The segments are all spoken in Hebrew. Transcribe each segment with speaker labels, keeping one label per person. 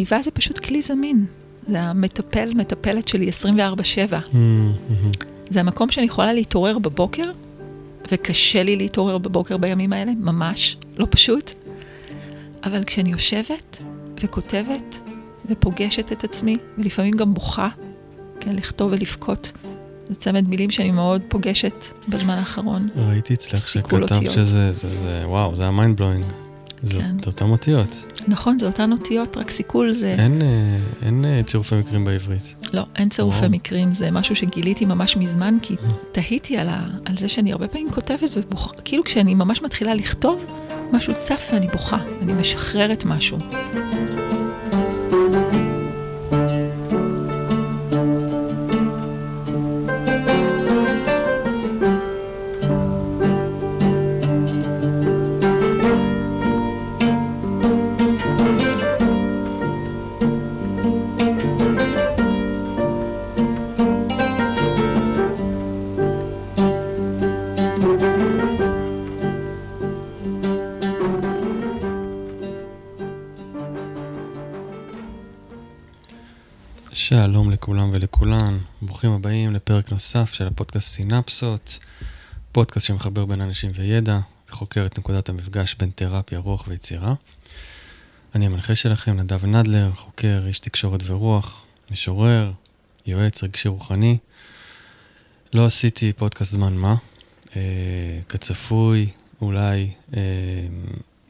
Speaker 1: כתיבה זה פשוט כלי זמין. זה המטפל, מטפלת שלי 24/7.
Speaker 2: Mm, mhm.
Speaker 1: זה המקום שאני יכולה להתעורר בבוקר, וקשה לי להתעורר בבוקר בימים האלה, ממש, לא פשוט. אבל כשאני יושבת וכותבת ופוגשת את עצמי, ולפעמים גם בוכה, כן, לכתוב ולבכות, זה צמד מילים שאני מאוד פוגשת בזמן האחרון.
Speaker 2: ראיתי אצלך
Speaker 1: סיכול
Speaker 2: שכתב
Speaker 1: אותיות.
Speaker 2: שזה, זה, זה, וואו, זה היה mind blowing. זה
Speaker 1: כן.
Speaker 2: זה אותם אותיות.
Speaker 1: נכון, זה אותן אותיות, רק סיכול זה...
Speaker 2: אין, אה, אין אה, צירופי מקרים בעברית.
Speaker 1: לא, אין צירופי
Speaker 2: וואו.
Speaker 1: מקרים, זה משהו שגיליתי ממש מזמן, כי תהיתי על, ה, על זה שאני הרבה פעמים כותבת ובוכה, כאילו כשאני ממש מתחילה לכתוב, משהו צף ואני בוכה, אני משחררת משהו.
Speaker 2: נוסף של הפודקאסט סינפסות, פודקאסט שמחבר בין אנשים וידע וחוקר את נקודת המפגש בין תרפיה, רוח ויצירה. אני המנחה שלכם, נדב נדלר, חוקר, איש תקשורת ורוח, משורר, יועץ רגשי רוחני. לא עשיתי פודקאסט זמן מה, אה, כצפוי, אולי אה,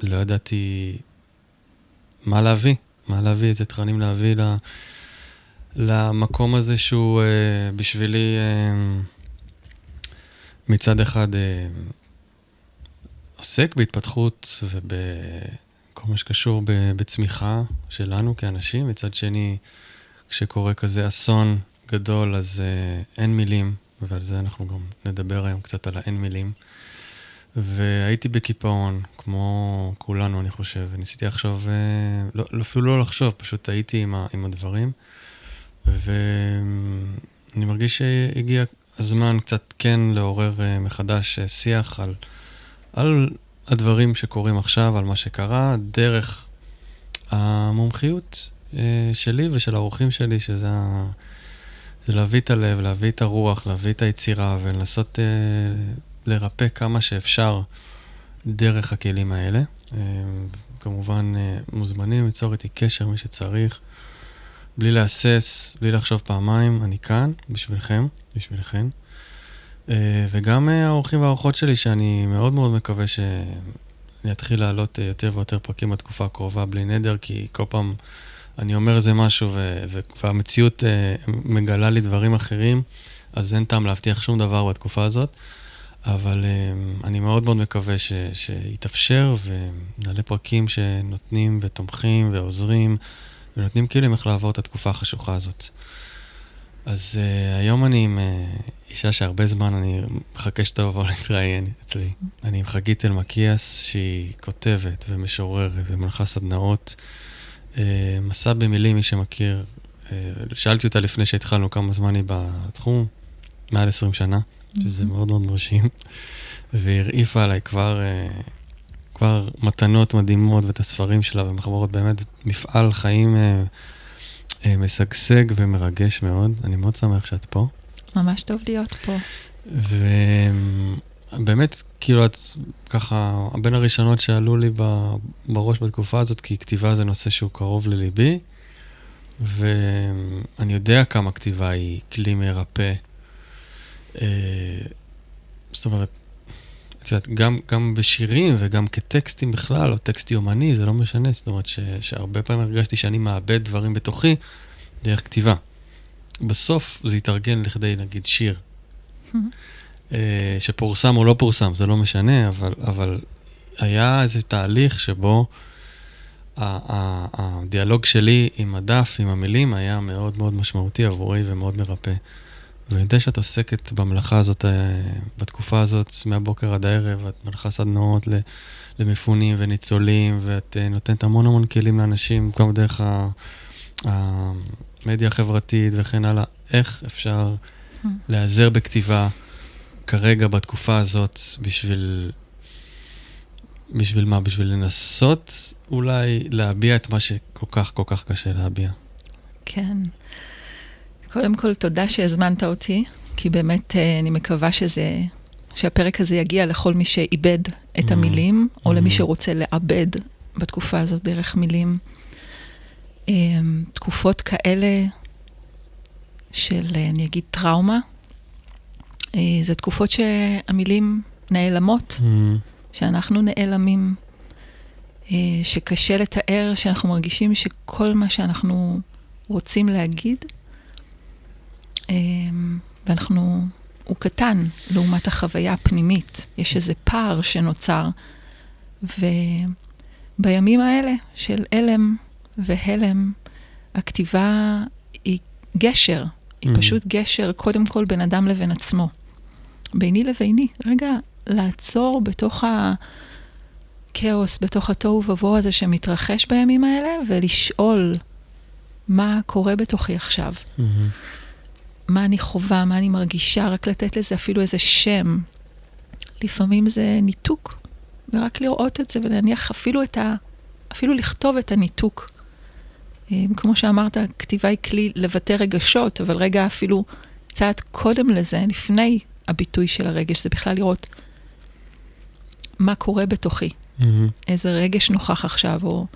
Speaker 2: לא ידעתי מה להביא, מה להביא, איזה תכנים להביא ל... למקום הזה שהוא uh, בשבילי uh, מצד אחד uh, עוסק בהתפתחות ובכל מה שקשור ב- בצמיחה שלנו כאנשים, מצד שני, כשקורה כזה אסון גדול אז uh, אין מילים, ועל זה אנחנו גם נדבר היום קצת על האין מילים. והייתי בקיפאון, כמו כולנו, אני חושב, וניסיתי לחשוב, uh, לא, אפילו לא לחשוב, פשוט הייתי עם, ה- עם הדברים. ואני מרגיש שהגיע הזמן קצת כן לעורר אה, מחדש אה, שיח על, על הדברים שקורים עכשיו, על מה שקרה, דרך המומחיות אה, שלי ושל האורחים שלי, שזה. זה להביא את הלב, להביא את הרוח, להביא את היצירה ולנסות לרפא כמה שאפשר דרך הכלים האלה. כמובן, מוזמנים ליצור איתי קשר, מי שצריך. בלי להסס, בלי לחשוב פעמיים, אני כאן בשבילכם, בשבילכן. אה, וגם אה, האורחים והאורחות שלי, שאני מאוד מאוד מקווה שאני אתחיל להעלות אה, יותר ויותר פרקים בתקופה הקרובה בלי נדר, כי כל פעם אני אומר איזה משהו ו- ו- והמציאות מגלה לי דברים אחרים, אז אין טעם להבטיח שום דבר בתקופה הזאת. אבל אני מאוד מאוד מקווה ש- שיתאפשר ונעלה פרקים שנותנים ותומכים ועוזרים. ונותנים כלים איך לעבור את התקופה החשוכה הזאת. אז uh, היום אני עם uh, אישה שהרבה זמן אני מחכה שתבוא להתראיין אצלי. אני עם חגית אלמקיאס, שהיא כותבת ומשוררת ומנחה סדנאות. Uh, מסע במילים, מי שמכיר, uh, שאלתי אותה לפני שהתחלנו כמה זמן היא בתחום, מעל 20 שנה, שזה מאוד מאוד מרשים, והרעיפה עליי כבר... Uh, כבר מתנות מדהימות ואת הספרים שלה ומחברות באמת מפעל חיים אה, אה, משגשג ומרגש מאוד. אני מאוד שמח שאת פה.
Speaker 1: ממש טוב להיות פה.
Speaker 2: ובאמת, כאילו את ככה, בין הראשונות שעלו לי ב- בראש בתקופה הזאת, כי כתיבה זה נושא שהוא קרוב לליבי, ואני יודע כמה כתיבה היא כלי מרפא. אה, זאת אומרת, את יודעת, גם, גם בשירים וגם כטקסטים בכלל, או טקסט יומני, זה לא משנה. זאת אומרת ש, שהרבה פעמים הרגשתי שאני מאבד דברים בתוכי דרך כתיבה. בסוף זה יתארגן לכדי, נגיד, שיר. אה, שפורסם או לא פורסם, זה לא משנה, אבל, אבל היה איזה תהליך שבו הדיאלוג שלי עם הדף, עם המילים, היה מאוד מאוד משמעותי עבורי ומאוד מרפא. ואני יודע שאת עוסקת במלאכה הזאת אה, בתקופה הזאת, מהבוקר עד הערב, את מלאכה סדנאות למפונים וניצולים, ואת אה, נותנת המון המון כלים לאנשים, גם דרך המדיה החברתית וכן הלאה. איך אפשר להיעזר בכתיבה כרגע, בתקופה הזאת, בשביל בשביל מה? בשביל לנסות אולי להביע את מה שכל כך כל כך קשה להביע.
Speaker 1: כן. קודם כל, תודה שהזמנת אותי, כי באמת אה, אני מקווה שזה, שהפרק הזה יגיע לכל מי שאיבד את
Speaker 2: Mm.
Speaker 1: המילים, או למי
Speaker 2: Mm.
Speaker 1: שרוצה לאבד בתקופה הזאת דרך מילים. אה, תקופות כאלה של, אה, אני אגיד, טראומה, זה תקופות שהמילים נעלמות,
Speaker 2: Mm,
Speaker 1: שאנחנו נעלמים, שקשה לתאר, שאנחנו מרגישים שכל מה שאנחנו רוצים להגיד, ואנחנו, הוא קטן לעומת החוויה הפנימית. יש איזה פער שנוצר, ובימים האלה של הלם והלם, הכתיבה היא גשר, היא
Speaker 2: Mm.
Speaker 1: פשוט גשר, קודם כל בין אדם לבין עצמו. ביני לביני, רגע, לעצור בתוך הכאוס, בתוך התוהו ובוהו הזה שמתרחש בימים האלה, ולשאול מה קורה בתוכי עכשיו,
Speaker 2: mm,
Speaker 1: מה אני חווה, מה אני מרגישה, רק לתת לזה אפילו איזה שם. לפעמים זה ניתוק, ורק לראות את זה ולהניח אפילו את ה... אפילו לכתוב את הניתוק. אה, כמו שאמרת, כתיבה היא כלי לבטא רגשות, אבל רגע אפילו צעד קודם לזה, לפני הביטוי של הרגש, זה בכלל לראות מה קורה בתוכי,
Speaker 2: mm,
Speaker 1: איזה רגש נוכח עכשיו, או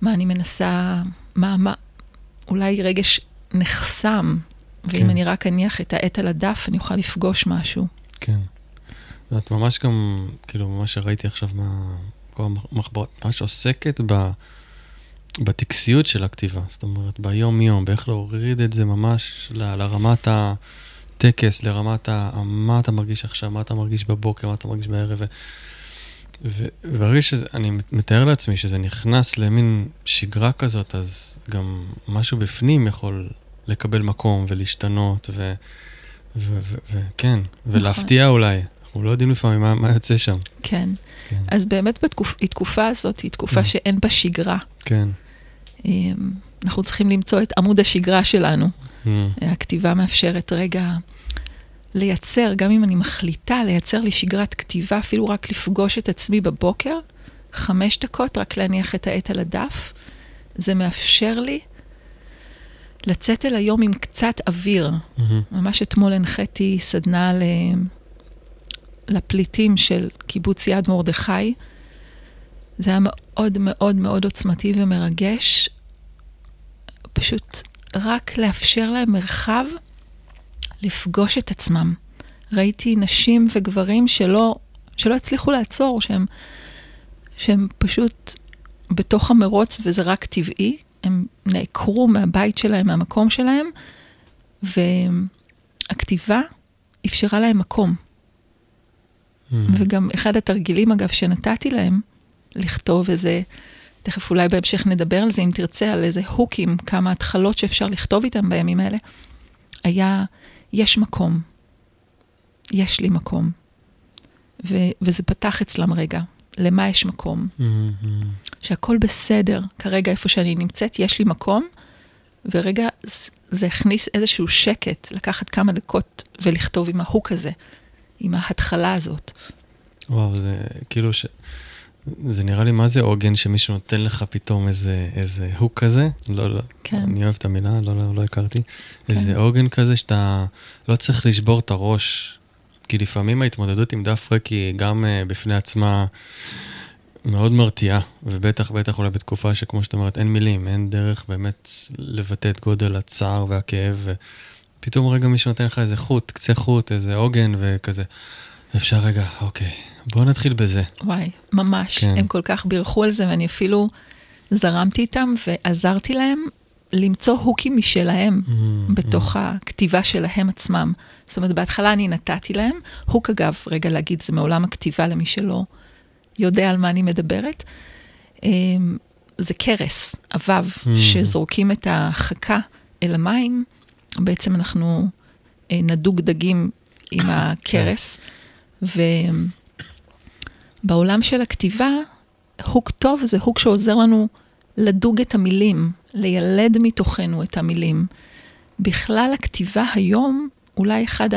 Speaker 1: מה אני מנסה, מה, מה, אולי רגש נחסם, ואם
Speaker 2: כן.
Speaker 1: אני רק אניח את העט על הדף, אני אוכל לפגוש משהו.
Speaker 2: כן. ואת ממש גם, כאילו, מה שראיתי עכשיו מכל המחברות, ממש עוסקת ב... בטקסיות של הכתיבה, זאת אומרת, ביום-יום, באיך להוריד את זה ממש ל- לרמת הטקס, לרמת ה... מה אתה מרגיש עכשיו, מה אתה מרגיש בבוקר, מה אתה מרגיש בערב. ו- וברגע שזה, אני מתאר לעצמי שזה נכנס למין שגרה כזאת, אז גם משהו בפנים יכול לקבל מקום ולהשתנות, וכן, ולהפתיע אולי. אנחנו לא יודעים לפעמים מה, מה יוצא שם.
Speaker 1: כן.
Speaker 2: כן,
Speaker 1: אז באמת בתקופ... התקופה הזאת היא תקופה
Speaker 2: Mm.
Speaker 1: שאין בה שגרה.
Speaker 2: כן.
Speaker 1: אמ, אנחנו צריכים למצוא את עמוד השגרה שלנו.
Speaker 2: Mm,
Speaker 1: הכתיבה מאפשרת רגע לייצר, גם אם אני מחליטה לייצר לי שגרת כתיבה, אפילו רק לפגוש את עצמי בבוקר, חמש דקות, רק להניח את העט על הדף, זה מאפשר לי לצאת אל היום עם קצת אוויר.
Speaker 2: mm,
Speaker 1: ממש אתמול הנחיתי סדנה ל... לפליטים של קיבוץ יד מרדכי. זה היה מאוד מאוד מאוד עוצמתי ומרגש. פשוט רק לאפשר להם מרחב לפגוש את עצמם. ראיתי נשים וגברים שלא, שלא הצליחו לעצור, שהם, שהם פשוט בתוך המרוץ וזה רק טבעי. הם נעקרו מהבית שלהם, מהמקום שלהם, והכתיבה אפשרה להם מקום.
Speaker 2: mm.
Speaker 1: וגם אחד התרגילים, אגב, שנתתי להם, לכתוב איזה, תכף אולי בהמשך נדבר על זה, אם תרצה, על איזה הוקים, כמה התחלות שאפשר לכתוב איתם בימים האלה, היה, יש מקום, יש לי מקום. ו- וזה פתח אצלם רגע, למה יש מקום.
Speaker 2: Mm, mm.
Speaker 1: שהכל בסדר, כרגע איפה שאני נמצאת, יש לי מקום, ורגע זה הכניס איזשהו שקט, לקחת כמה דקות ולכתוב עם ההוק הזה, עם ההתחלה הזאת.
Speaker 2: וואו, זה כאילו ש... זה נראה לי מה זה עוגן שמישהו נותן לך פתאום איזה, איזה הוק כזה. לא, לא,
Speaker 1: כן.
Speaker 2: אני אוהב את המילה, לא, לא, לא הכרתי. איזה עוגן כזה שאתה לא צריך לשבור את הראש. כי לפעמים ההתמודדות עם דף ריק היא גם uh, בפני עצמה מאוד מרתיעה, ובטח, בטח אולי בתקופה שכמו שאת אומרת, אין מילים, אין דרך באמת לבטא את גודל הצער והכאב, ופתאום רגע מישהו נותן לך איזה חוט, קצה חוט, איזה עוגן, וכזה, אפשר רגע, אוקיי, בוא נתחיל בזה.
Speaker 1: וואי, ממש,
Speaker 2: כן.
Speaker 1: הם כל כך בירכו על זה, ואני אפילו זרמתי איתם ועזרתי להם למצוא הוקים משלהם
Speaker 2: Mm,
Speaker 1: בתוך הכתיבה שלהם עצמם. זאת אומרת, בהתחלה אני נתתי להם, הוק אגב, רגע להגיד, זה מעולם הכתיבה למי שלא יודע על מה אני מדברת. אמ, זה קרס, עבב,
Speaker 2: Mm.
Speaker 1: שזורקים את החכה אל המים, בעצם אנחנו אה, נדוג דגים עם הקרס, ובעולם של הכתיבה, הוק טוב זה הוק שעוזר לנו לדוג את המילים, לילד מתוכנו את המילים. בכלל הכתיבה היום, אולי אחד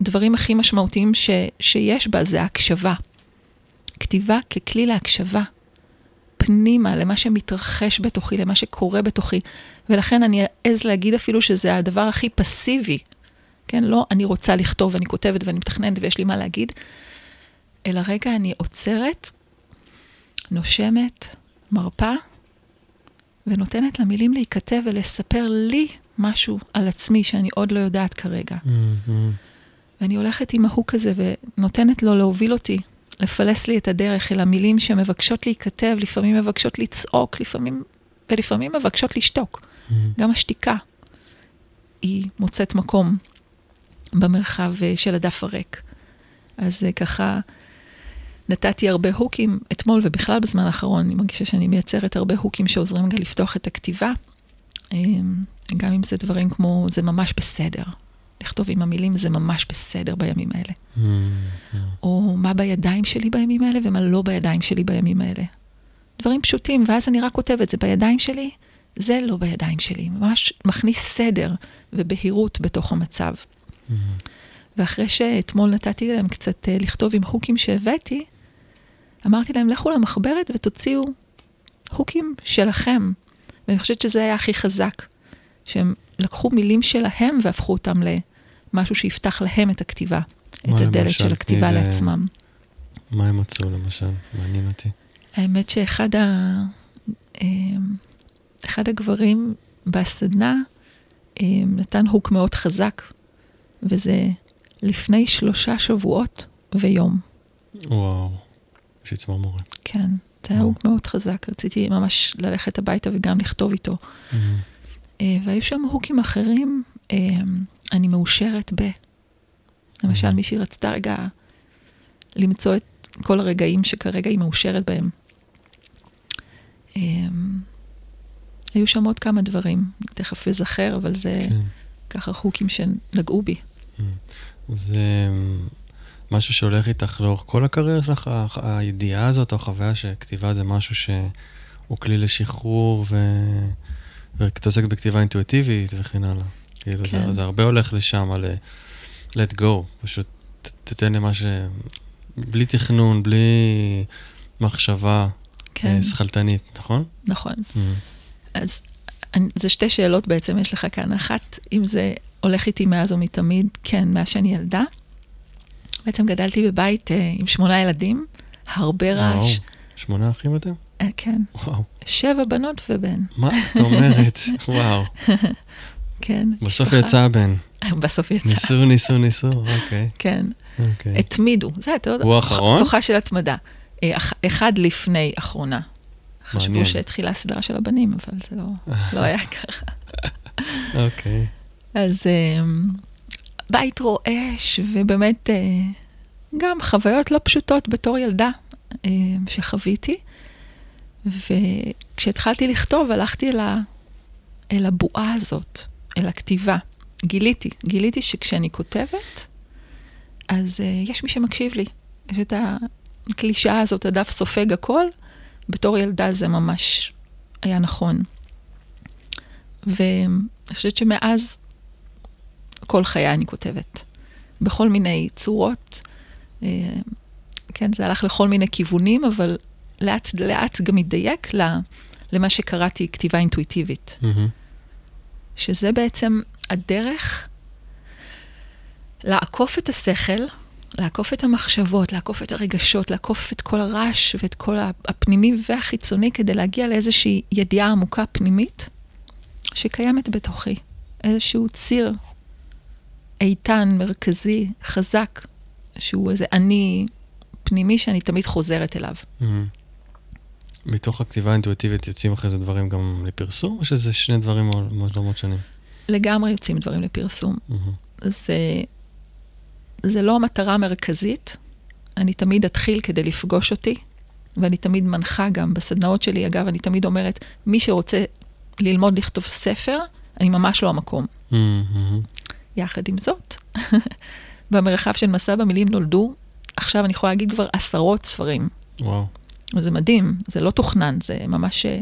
Speaker 1: הדברים הכי משמעותיים ש, שיש בה זה ההקשבה. כתיבה ככלי להקשבה פנימה למה שמתרחש בתוכי, למה שקורה בתוכי. ולכן אני אעז להגיד אפילו שזה הדבר הכי פסיבי. כן, לא אני רוצה לכתוב ואני כותבת ואני מתכננת ויש לי מה להגיד, אלא רגע אני עוצרת, נושמת, מרפה, ונותנת למילים להיכתב ולספר לי משהו על עצמי שאני עוד לא יודעת כרגע.
Speaker 2: Mm-hmm.
Speaker 1: ואני הולכת עם ההוק הזה ונותנת לו להוביל אותי, לפלס לי את הדרך אל המילים שמבקשות להיכתב, לפעמים מבקשות לצעוק, לפעמים, ולפעמים מבקשות לשתוק.
Speaker 2: Mm-hmm.
Speaker 1: גם השתיקה היא מוצאת מקום במרחב אה, של הדף הריק. אז אה, ככה נתתי הרבה הוקים אתמול ובכלל בזמן האחרון, אני מרגישה שאני מייצרת הרבה הוקים שעוזרים רגע לפתוח את הכתיבה. גם אם זה דברים כמו, זה ממש בסדר. לכתוב עם המילים זה ממש בסדר בימים האלה.
Speaker 2: Mm-hmm.
Speaker 1: או מה בידיים שלי בימים האלה ומה לא בידיים שלי בימים האלה. דברים פשוטים, ואז אני רק כותבת, זה בידיים שלי, זה לא בידיים שלי. ממש מכניס סדר ובהירות בתוך המצב.
Speaker 2: Mm-hmm.
Speaker 1: ואחרי שאתמול נתתי להם קצת אה, לכתוב עם הוקים שהבאתי, אמרתי להם, לכו למחברת ותוציאו הוקים שלכם. ואני חושבת שזה היה הכי חזק, שהם לקחו מילים שלהם והפכו אותם למשהו שיפתח להם את הכתיבה, את הדלת
Speaker 2: למשל?
Speaker 1: של הכתיבה
Speaker 2: איזה-
Speaker 1: לעצמם.
Speaker 2: מה הם מצאו למשל? מעניין אותי.
Speaker 1: האמת שאחד ה... אמ, אחד הגברים בסדנה אמ, נתן הוק מאוד חזק, וזה לפני שלושה שבועות ויום.
Speaker 2: וואו, יש לי צמרמורת.
Speaker 1: כן, זה היה. הוק מאוד חזק, רציתי ממש ללכת הביתה וגם לכתוב איתו.
Speaker 2: Mm-hmm.
Speaker 1: אה, והיו שם הוקים אחרים, אמ, אני מאושרת ב... למשל. מישהי רצתה רגע למצוא את כל הרגעים שכרגע היא מאושרת בהם. אמ, היו שם עוד כמה דברים, תכף אזכר, אבל זה
Speaker 2: כן.
Speaker 1: ככה חוקים שנגעו בי.
Speaker 2: זה משהו שהולך איתך לאורך כל הקריירה שלך, הידיעה הזאת, או החוויה שכתיבה זה משהו שהוא כלי לשחרור, ו... ואתה עוסק בכתיבה אינטואיטיבית וכן הלאה. כאילו,
Speaker 1: כן.
Speaker 2: זה, זה הרבה הולך לשם, על אה, let go, פשוט ת- תתן לי מה ש... בלי תכנון, בלי מחשבה
Speaker 1: כן,
Speaker 2: אה, שכלתנית, נכון?
Speaker 1: נכון.
Speaker 2: Mm.
Speaker 1: אז אני- זה שתי שאלות בעצם יש לך כאן. אחת, אם זה הולך איתי מאז ומתמיד, כן, מאז שאני ילדה. בעצם גדלתי בבית אה, עם שמונה ילדים, הרבה רעש.
Speaker 2: שמונה אחים אתם?
Speaker 1: אה, כן,
Speaker 2: וואו,
Speaker 1: שבע בנות ובן,
Speaker 2: מה את אומרת? וואו,
Speaker 1: כן.
Speaker 2: בסוף יצא הבן.
Speaker 1: בסוף יצא,
Speaker 2: ניסו, ניסו, ניסו, אוקיי.
Speaker 1: כן.
Speaker 2: אוקיי.
Speaker 1: התמידו, זה אתה יודע,
Speaker 2: הוא האחרון?
Speaker 1: כוחה של התמדה. אה, אח- אחד לפני אחרונה. חשבו. שהתחילה הסדרה של הבנים, אבל זה לא, לא היה ככה.
Speaker 2: אוקיי.
Speaker 1: אז אמ, בית רועש, ובאמת אה, גם חוויות לא פשוטות בתור ילדה שחוויתי. וכשהתחלתי לכתוב, הלכתי אל, ה, אל הבועה הזאת, אל הכתיבה. גיליתי, גיליתי שכשאני כותבת, אז אה, יש מי שמקשיב לי. יש את הקלישאה הזאת, הדף סופג הכל. בתור ילדה זה ממש היה נכון. ואני חושבת שמאז כל חיי אני כותבת. בכל מיני צורות. אה, כן, זה הלך לכל מיני כיוונים, אבל לאט לאט גם התדייק ל- למה שקראתי כתיבה אינטואיטיבית. שזה בעצם הדרך לעקוף את השכל, לעקוף את המחשבות, לעקוף את הרגשות, לעקוף את כל הרעש ואת כל הפנימי והחיצוני כדי להגיע לאיזושהי ידיעה עמוקה פנימית שקיימת בתוכי. איזשהו ציר איתן, מרכזי, חזק, שהוא איזה אני פנימי שאני תמיד חוזרת אליו.
Speaker 2: מהמם. מתוך הכתיבה האינטואיטיבית יוצאים אחרי זה דברים גם לפרסום, או שזה שני דברים מאוד מאוד לא מאוד שונים?
Speaker 1: לגמרי יוצאים דברים לפרסום.
Speaker 2: מהמם.
Speaker 1: זה, זה לא המטרה המרכזית. אני תמיד אתחיל כדי לפגוש אותי, ואני תמיד מנחה גם בסדנאות שלי. אגב, אני תמיד אומרת, מי שרוצה ללמוד לכתוב ספר, אני ממש לא המקום.
Speaker 2: מהמם.
Speaker 1: יחד עם זאת, במרחב של מסע במילים נולדו, עכשיו אני יכולה להגיד כבר עשרות ספרים.
Speaker 2: וואו.
Speaker 1: וזה מדהים, זה לא תוכנן, זה ממש אה,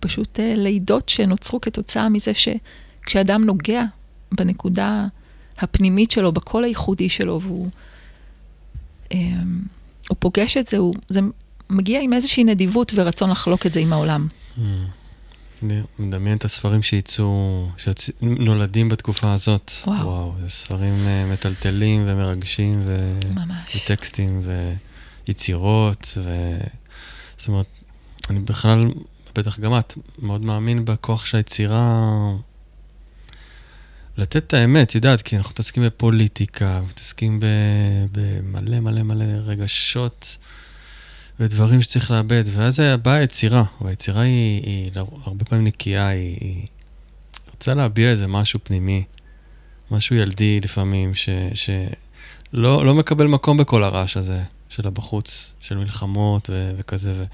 Speaker 1: פשוט אה, לידות שנוצרו כתוצאה מזה שכשאדם נוגע בנקודה הפנימית שלו, בקול הייחודי שלו, והוא אה, הוא פוגש את זה, הוא, זה מגיע עם איזושהי נדיבות ורצון לחלוק את זה עם העולם.
Speaker 2: Mm. אני מדמיין את הספרים שייצאו, שנולדים בתקופה הזאת.
Speaker 1: וואו.
Speaker 2: וואו, זה ספרים אה, מטלטלים ומרגשים, ו...
Speaker 1: ממש.
Speaker 2: וטקסטים ויצירות, ו... זאת אומרת, אני בכלל, בטח גם את, מאוד מאמין בכוח של היצירה לתת את האמת, את יודעת, כי אנחנו מתעסקים בפוליטיקה, מתעסקים. במלא מלא מלא רגשות. ודברים שצריך לאבד, ואז באה היצירה, והיצירה היא, היא הרבה פעמים נקייה, היא, היא רוצה להביע איזה משהו פנימי, משהו ילדי לפעמים, שלא לא מקבל מקום בכל הרעש הזה של הבחוץ, של מלחמות ו, וכזה, ו,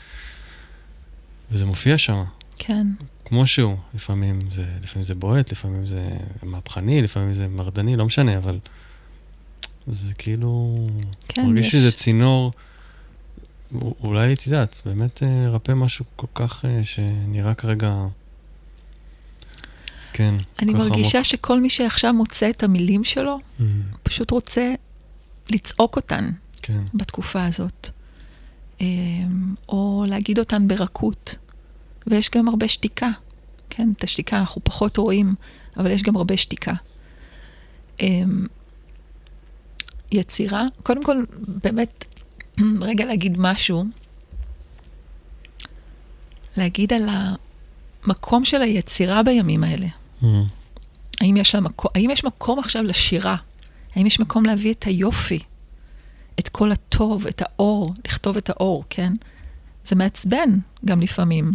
Speaker 2: וזה מופיע שם.
Speaker 1: כן.
Speaker 2: כמו שהוא, לפעמים זה, לפעמים זה בועט, לפעמים זה מהפכני, לפעמים זה מרדני, לא משנה, אבל זה כאילו...
Speaker 1: כן,
Speaker 2: מרגיש
Speaker 1: יש...
Speaker 2: שזה צינור. אולי, את יודעת, באמת לרפא אה, משהו כל כך אה, שנראה כרגע... כן,
Speaker 1: אני מרגישה
Speaker 2: עמוק.
Speaker 1: שכל מי שעכשיו מוצא את המילים שלו,
Speaker 2: Mm,
Speaker 1: פשוט רוצה לצעוק אותן
Speaker 2: כן,
Speaker 1: בתקופה הזאת, אמ, או להגיד אותן ברכות. ויש גם הרבה שתיקה, כן? את השתיקה אנחנו פחות רואים, אבל יש גם הרבה שתיקה. אמ, יצירה, קודם כל, באמת, רגע להגיד משהו, להגיד על המקום של היצירה בימים האלה.
Speaker 2: mm,
Speaker 1: האם יש, לה מקום, האם יש מקום עכשיו לשירה? האם יש מקום להביא את היופי, את כל הטוב, את האור, לכתוב את האור, כן? זה מעצבן גם לפעמים.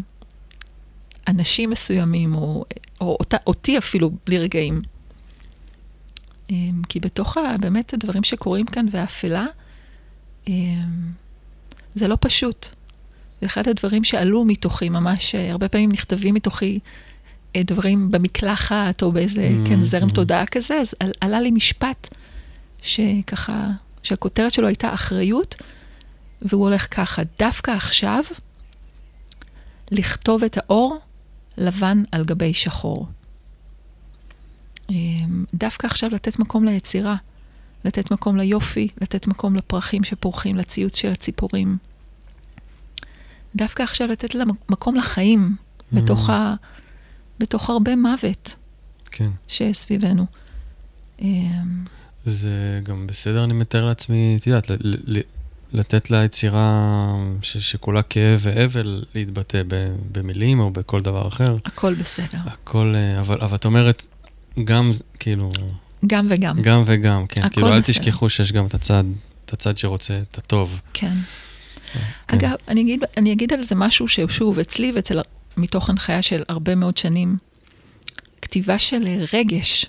Speaker 1: אנשים מסוימים, או, או אותה, אותי אפילו, בלי רגעים. אמ, כי בתוך ה, באמת הדברים שקורים כאן והאפלה, אמ, זה לא פשוט. זה אחד הדברים שעלו מתוכי, ממש הרבה פעמים נכתבים מתוכי אה, דברים במקלחת או באיזה,
Speaker 2: Mm,
Speaker 1: כן, זרם
Speaker 2: mm.
Speaker 1: תודעה כזה, אז על, עלה לי משפט שככה, שהכותרת שלו הייתה אחריות, והוא הולך ככה, דווקא עכשיו, לכתוב את האור לבן על גבי שחור. אמ, דווקא עכשיו לתת מקום ליצירה, לתת מקום ליופי, לתת מקום לפרחים שפורחים, לציוץ של הציפורים. דווקא עכשיו לתת מקום לחיים,
Speaker 2: Mm.
Speaker 1: בתוך, ה, בתוך הרבה מוות
Speaker 2: כן.
Speaker 1: שסביבנו.
Speaker 2: זה גם בסדר, אני מתאר לעצמי, את יודעת, ל- ל- ל- לתת ליצירה ש- שכולה כאב ואבל להתבטא ב- במילים או בכל דבר אחר.
Speaker 1: הכל בסדר.
Speaker 2: הכל, אה, אבל, אבל את אומרת, גם, כאילו,
Speaker 1: גם וגם.
Speaker 2: גם וגם, כן. כאילו, אל
Speaker 1: בסדר.
Speaker 2: תשכחו שיש גם את הצד, את הצד שרוצה את הטוב.
Speaker 1: כן.
Speaker 2: כן.
Speaker 1: אגב, אני אגיד, אני אגיד על זה משהו ששוב, אצלי ואצל, מתוך הנחיה של הרבה מאוד שנים, כתיבה של רגש,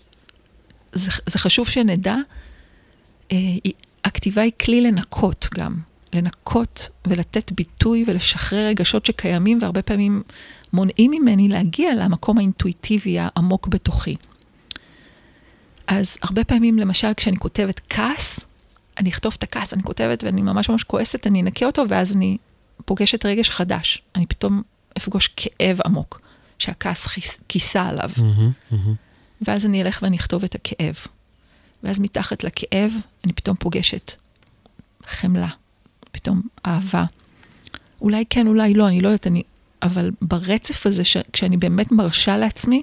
Speaker 1: זה, זה חשוב שנדע, אה, הכתיבה היא כלי לנקות גם, לנקות ולתת ביטוי ולשחרר רגשות שקיימים והרבה פעמים מונעים ממני להגיע למקום האינטואיטיבי העמוק בתוכי. אז הרבה פעמים, למשל, כשאני כותבת כעס, אני אכתוב את הכעס, אני כותבת ואני ממש ממש כועסת, אני אנקה אותו, ואז אני פוגשת רגש חדש. אני פתאום אפגוש כאב עמוק, שהכעס כיס- כיסה עליו.
Speaker 2: מהמם, מהמם.
Speaker 1: ואז אני אלך ואני אכתוב את הכאב. ואז מתחת לכאב, אני פתאום פוגשת חמלה, פתאום אהבה. אולי כן, אולי לא, אני לא יודעת, אני... אבל ברצף הזה, ש... כשאני באמת מרשה לעצמי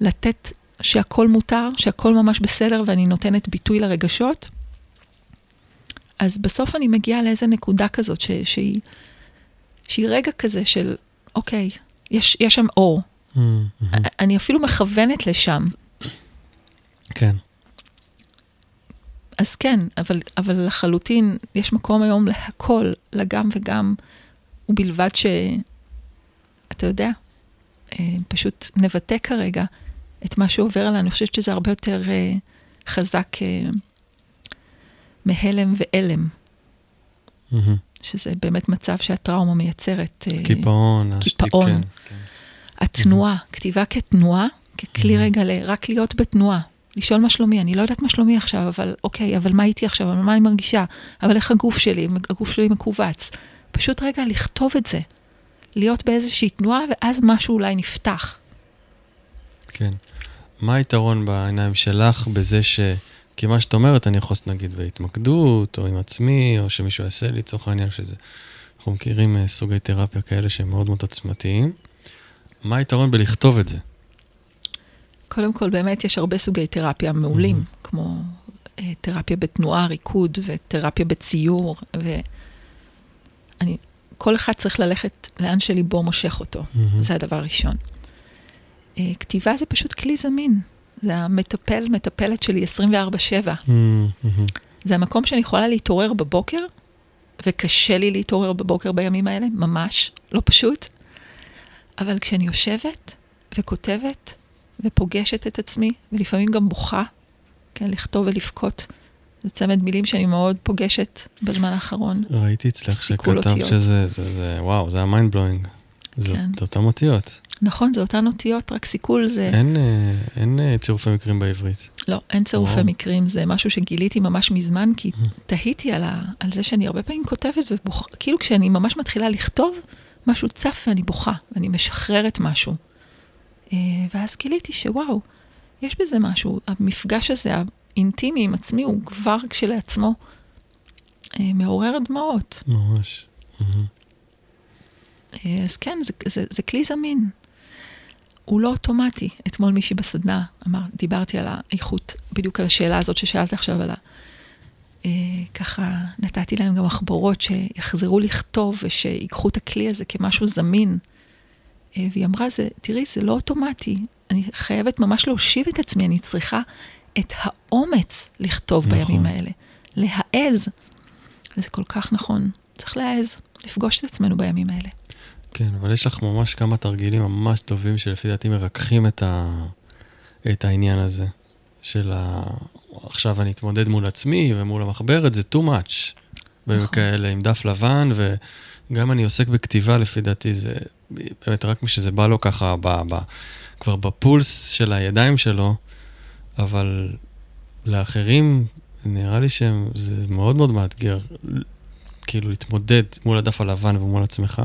Speaker 1: לתת שהכל מותר, שהכל ממש בסדר ואני נותנת ביטוי לרגשות, אז בסוף אני מגיעה לאיזה נקודה כזאת ש... שהיא... שהיא רגע כזה של, אוקיי, יש, יש שם אור.
Speaker 2: מהמם.
Speaker 1: אני אפילו מכוונת לשם.
Speaker 2: כן.
Speaker 1: אז כן, אבל, אבל לחלוטין יש מקום היום להכל, לגם וגם, ובלבד ש... אתה יודע, אה, פשוט נבטא כרגע את מה שעובר עלינו. אני חושבת שזה הרבה יותר אה, חזק אה, מהלם ואלם,
Speaker 2: מהמם.
Speaker 1: שזה באמת מצב שהטראומה מייצרת. אה,
Speaker 2: קיפאון, השתיק,
Speaker 1: קיפאון.
Speaker 2: כן, כן.
Speaker 1: התנועה, כתיבה כתנועה, ככלי
Speaker 2: Mhm.
Speaker 1: רגע. רק להיות בתנועה. לשאול מה שלומי, אני לא יודעת מה שלומי עכשיו, אבל אוקיי, אבל מה איתי עכשיו, אבל מה אני מרגישה, אבל איך הגוף שלי, הגוף שלי מכווץ. פשוט רגע לכתוב את זה, להיות באיזושהי תנועה, ואז משהו אולי נפתח.
Speaker 2: כן. מה היתרון בעיניים שלך בזה כי מה שאת אומרת, אני יכול לעשות נגיד בהתמקדות, או עם עצמי, או שמישהו יעשה לי, לצורך העניין שזה... אנחנו מכירים אה, סוגי תרפיה כאלה שהם מאוד מאוד עוצמתיים. מה היתרון בלכתוב את זה?
Speaker 1: קודם כל, באמת יש הרבה סוגי תרפיה מעולים, mm-hmm. כמו אה, תרפיה בתנועה, ריקוד, ותרפיה בציור, ואני, כל אחד צריך ללכת לאן שליבו מושך אותו, mm-hmm. זה הדבר הראשון. אה, כתיבה זה פשוט כלי זמין, זה המטפל, מטפלת שלי 24-7. Mm-hmm. זה המקום שאני יכולה להתעורר בבוקר, וקשה לי להתעורר בבוקר בימים האלה, ממש, לא פשוט. אבל כשאני יושבת וכותבת ופוגשת את עצמי, ולפעמים גם בוכה, כן, לכתוב ולבכות, זה צמד מילים שאני מאוד פוגשת בזמן האחרון.
Speaker 2: ראיתי אצלך שכתב שזה, זה, זה, וואו, זה ה mind blowing. כן. זה אותן אותיות.
Speaker 1: נכון, זה אותן אותיות, רק סיכול זה...
Speaker 2: אין, אה, אין אה, צירופי מקרים בעברית.
Speaker 1: לא, אין צירופי או. מקרים, זה משהו שגיליתי ממש מזמן, כי תהיתי על, ה, על זה שאני הרבה פעמים כותבת, ובוכה, כאילו כשאני ממש מתחילה לכתוב, משהו צף ואני בוכה, ואני משחררת משהו. אה, ואז גיליתי שוואו, יש בזה משהו, המפגש הזה, האינטימי עם עצמי, הוא כבר כשלעצמו מעורר דמעות.
Speaker 2: ממש.
Speaker 1: אז כן, זה, זה, זה כלי זמין. הוא לא אוטומטי. אתמול מישהי בסדנה אמר, דיברתי על האיכות, בדיוק על השאלה הזאת ששאלת עכשיו על. אה, ככה נתתי להם גם מחברות שיחזרו לכתוב ושיקחו את הכלי הזה כמשהו זמין. אה, והיא אמרה, זה, תראי, זה לא אוטומטי. אני חייבת ממש להושיב את עצמי, אני צריכה את האומץ לכתוב נכון. בימים האלה. להעז. וזה כל כך נכון. צריך להעז, לפגוש את עצמנו בימים האלה.
Speaker 2: כן, אבל יש לך ממש כמה תרגילים ממש טובים שלפי דעתי מרככים את, ה... את העניין הזה. של ה... עכשיו אני אתמודד מול עצמי ומול המחברת, זה too much. נכון. וכאלה, עם דף לבן, וגם אני עוסק בכתיבה, לפי דעתי, זה באמת רק מי שזה בא לו ככה, ב... ב... כבר בפולס של הידיים שלו, אבל לאחרים, נראה לי שזה מאוד מאוד מאתגר, כאילו להתמודד מול הדף הלבן ומול עצמך.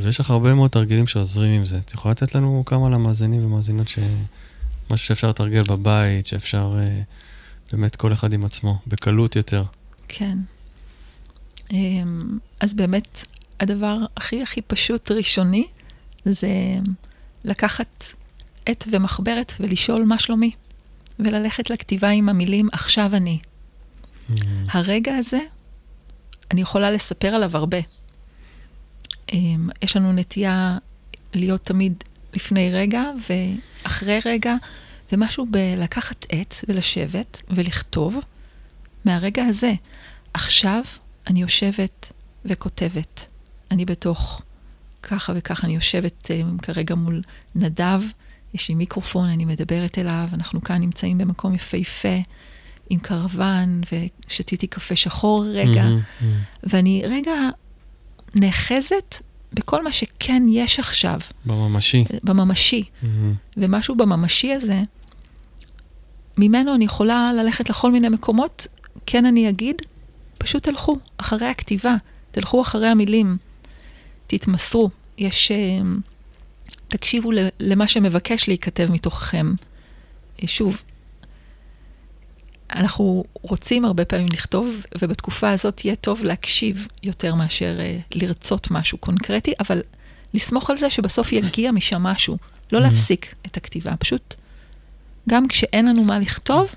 Speaker 2: ויש לך הרבה מאוד תרגילים שעוזרים עם זה. את יכולה לתת לנו כמה למאזינים ומאזינות ש... משהו שאפשר לתרגל בבית, שאפשר אה, באמת כל אחד עם עצמו, בקלות יותר.
Speaker 1: כן. אמ, אז באמת, הדבר הכי הכי פשוט ראשוני, זה לקחת עט ומחברת ולשאול מה שלומי, וללכת לכתיבה עם המילים עכשיו אני. Mm-hmm. הרגע הזה, אני יכולה לספר עליו הרבה. אמ, יש לנו נטייה להיות תמיד לפני רגע ואחרי רגע, ומשהו בלקחת עט ולשבת ולכתוב מהרגע הזה. עכשיו אני יושבת וכותבת. אני בתוך ככה וככה, אני יושבת um, כרגע מול נדב, יש לי מיקרופון, אני מדברת אליו, אנחנו כאן נמצאים במקום יפהפה, עם קרוון, ושתיתי קפה שחור רגע, mm-hmm, mm-hmm. ואני רגע נאחזת בכל מה שכן יש עכשיו.
Speaker 2: בממשי.
Speaker 1: בממשי. Mm-hmm. ומשהו בממשי הזה, ממנו אני יכולה ללכת לכל מיני מקומות, כן אני אגיד, פשוט תלכו אחרי הכתיבה, תלכו אחרי המילים, תתמסרו. יש... אה, תקשיבו למה שמבקש להיכתב מתוככם. שוב, אנחנו רוצים הרבה פעמים לכתוב, ובתקופה הזאת יהיה טוב להקשיב יותר מאשר uh, לרצות משהו קונקרטי, אבל לסמוך על זה שבסוף יגיע משם משהו. לא mm-hmm. להפסיק את הכתיבה, פשוט גם כשאין לנו מה לכתוב,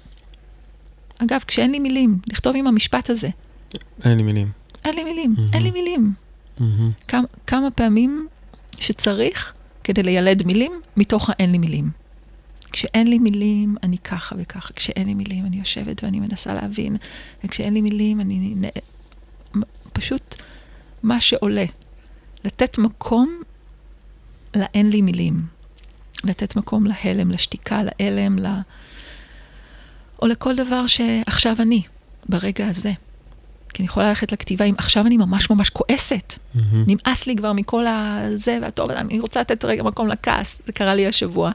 Speaker 1: אגב, כשאין לי מילים, לכתוב עם המשפט הזה.
Speaker 2: אין לי מילים.
Speaker 1: אין לי מילים, mm-hmm. אין לי מילים. Mm-hmm. כמה, כמה פעמים שצריך כדי לילד מילים, מתוך האין לי מילים. כשאין לי מילים, אני ככה וככה. כשאין לי מילים, אני יושבת ואני מנסה להבין. וכשאין לי מילים, אני... פשוט מה שעולה. לתת מקום לאין לי מילים. לתת מקום להלם, לשתיקה, להלם, ל... או לכל דבר שעכשיו אני, ברגע הזה. כי אני יכולה ללכת לכתיבה אם עכשיו אני ממש ממש כועסת. Mm-hmm. נמאס לי כבר מכל הזה, והטוב, אני רוצה לתת רגע מקום לכעס. זה קרה לי השבוע.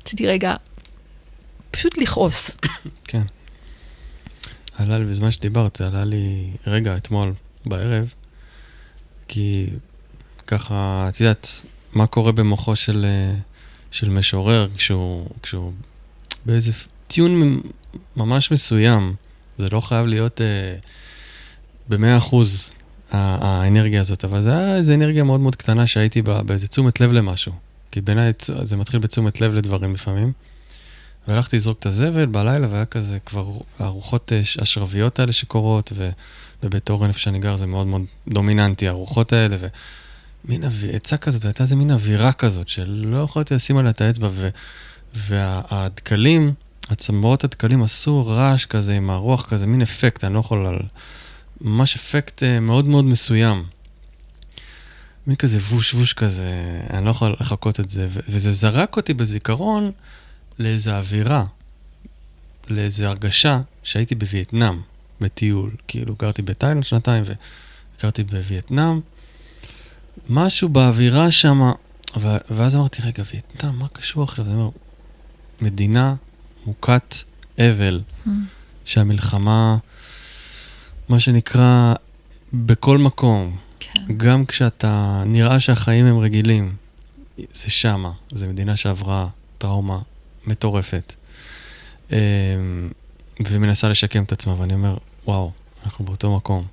Speaker 1: רציתי רגע פשוט לכעוס.
Speaker 2: כן. עלה לי, בזמן שדיברת, עלה לי רגע אתמול בערב, כי ככה, את יודעת, מה קורה במוחו של, של משורר כשהוא, כשהוא באיזה טיון ממש מסוים. זה לא חייב להיות אה, במאה אחוז האנרגיה הזאת, אבל זה היה איזו אנרגיה מאוד מאוד קטנה שהייתי בה, באיזה תשומת לב למשהו. כי בעיניי זה מתחיל בתשומת לב לדברים לפעמים. והלכתי לזרוק את הזבל בלילה, והיה כזה כבר הרוחות אה, השרביות האלה שקורות, ובבית אורן, איפה שאני גר, זה מאוד מאוד דומיננטי, הרוחות האלה, ומין עצה כזאת, הייתה איזה מין אווירה כזאת, שלא יכולתי לשים עליה את האצבע. והדקלים, הצמרות הדקלים עשו רעש כזה עם הרוח כזה, מין אפקט, אני לא יכול... ממש אפקט אה, מאוד מאוד מסוים. מין כזה ווש ווש כזה, אני לא יכול לחכות את זה, וזה זרק אותי בזיכרון לאיזו אווירה, לאיזו הרגשה שהייתי בווייטנאם, בטיול. כאילו, גרתי בתאילנד שנתיים וגרתי בווייטנאם. משהו באווירה שם, ואז אמרתי, רגע, וייטנאם, מה קשור עכשיו? אני אומר, מדינה מוכת אבל, mm. שהמלחמה, מה שנקרא, בכל מקום, כן. גם כשאתה, נראה שהחיים הם רגילים, זה שמה, זו מדינה שעברה טראומה מטורפת, אמ, ומנסה לשקם את עצמה, ואני אומר, וואו, אנחנו באותו מקום.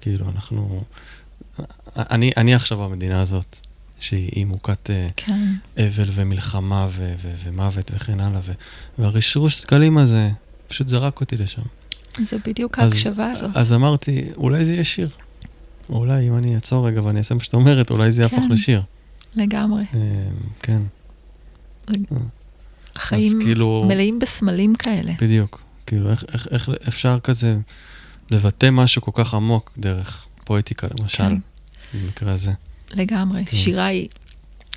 Speaker 2: כאילו, אנחנו... אני, אני עכשיו במדינה הזאת, שהיא מוכת אה, כן. אבל ומלחמה ו- ו- ומוות וכן הלאה, ו- והרשרוש סקלים הזה פשוט זרק אותי לשם.
Speaker 1: זה בדיוק ההקשבה הזאת.
Speaker 2: אז אמרתי, אולי זה יהיה שיר. אולי אם אני אעצור רגע ואני אעשה מה שאת אומרת, אולי זה יהפוך כן. לשיר.
Speaker 1: לגמרי.
Speaker 2: אמ, כן.
Speaker 1: החיים כאילו, מלאים בסמלים כאלה.
Speaker 2: בדיוק. כאילו, איך, איך, איך אפשר כזה לבטא משהו כל כך עמוק דרך פואטיקה, למשל, כן. במקרה הזה.
Speaker 1: לגמרי. כן. שירה היא,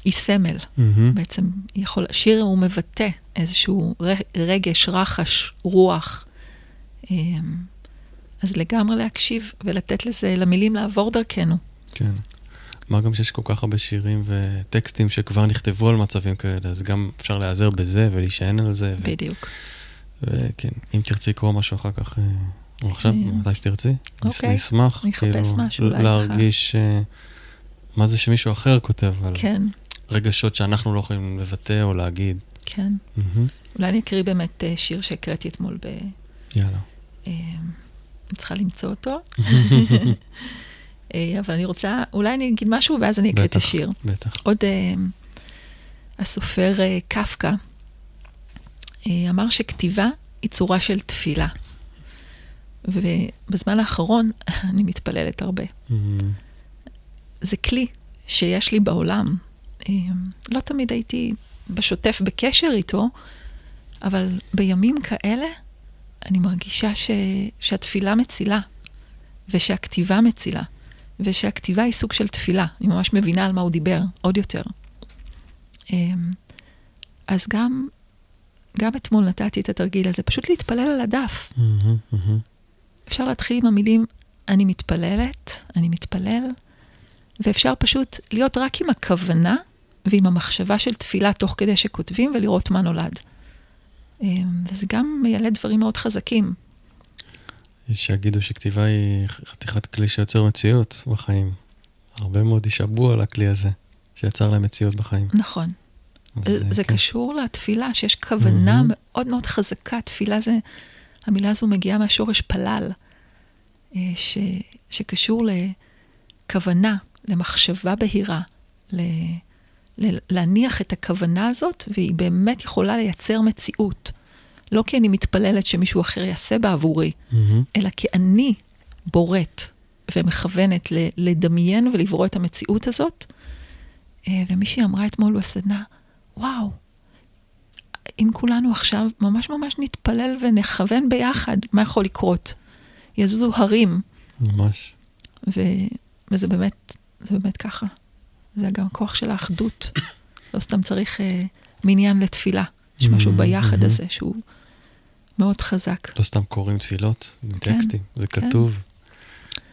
Speaker 1: היא סמל. Mm-hmm. בעצם יכול, שיר הוא מבטא איזשהו רגש, רחש, רוח. אמ, אז לגמרי להקשיב ולתת לזה, למילים לעבור דרכנו.
Speaker 2: כן. מה גם שיש כל כך הרבה שירים וטקסטים שכבר נכתבו על מצבים כאלה, אז גם אפשר להיעזר בזה ולהישען על זה.
Speaker 1: בדיוק.
Speaker 2: וכן, אם תרצי לקרוא משהו אחר כך, אה, או עכשיו, כן. מתי שתרצי,
Speaker 1: אוקיי.
Speaker 2: נשמח, כאילו, להרגיש אה, מה זה שמישהו אחר כותב על כן. רגשות שאנחנו לא יכולים לבטא או להגיד.
Speaker 1: כן. אולי אני אקריא באמת אה, שיר שהקראתי אתמול ב...
Speaker 2: יאללה.
Speaker 1: אני צריכה למצוא אותו. אה, אבל אני רוצה, אולי אני אגיד משהו ואז אני אקריא את השיר.
Speaker 2: בטח.
Speaker 1: עוד uh, הסופר uh, קפקא אמר שכתיבה היא צורה של תפילה. ובזמן האחרון אני מתפללת הרבה. Mm-hmm. זה כלי שיש לי בעולם. לא תמיד הייתי בשוטף בקשר איתו, אבל בימים כאלה אני מרגישה ש, שהתפילה מצילה, ושהכתיבה מצילה. ושהכתיבה היא סוג של תפילה. אני ממש מבינה על מה הוא דיבר, עוד יותר. אמ, אז גם, גם אתמול נתתי את התרגיל הזה, פשוט להתפלל על הדף. Mm-hmm, mm-hmm. אפשר להתחיל עם המילים, אני מתפללת, אני מתפלל, ואפשר פשוט להיות רק עם הכוונה ועם המחשבה של תפילה תוך כדי שכותבים ולראות מה נולד. אמ, וזה גם מיילד דברים מאוד חזקים.
Speaker 2: יש שיגידו שכתיבה היא חתיכת כלי שיוצר מציאות בחיים. הרבה מאוד יישבעו על הכלי הזה, שיצר להם מציאות בחיים.
Speaker 1: נכון. זה, זה כן. קשור לתפילה, שיש כוונה mm-hmm. מאוד מאוד חזקה. תפילה זה, המילה הזו מגיעה מהשורש פלל, אה, ש, שקשור לכוונה, למחשבה בהירה, ל, להניח את הכוונה הזאת, והיא באמת יכולה לייצר מציאות. לא כי אני מתפללת שמישהו אחר יעשה בעבורי, mm-hmm. אלא כי אני בוראת ומכוונת לדמיין ולברוא את המציאות הזאת. אה, ומישהי אמרה אתמול בסדנה, וואו, אם כולנו עכשיו ממש ממש נתפלל ונכוון ביחד, מה יכול לקרות? יזוזו הרים.
Speaker 2: ממש.
Speaker 1: ו... וזה באמת, זה באמת ככה. זה גם הכוח של האחדות. לא סתם צריך uh, מניין לתפילה. יש משהו mm-hmm. ביחד הזה שהוא מאוד חזק.
Speaker 2: לא סתם קוראים תפילות מטקסטים, כן, זה כן. כתוב.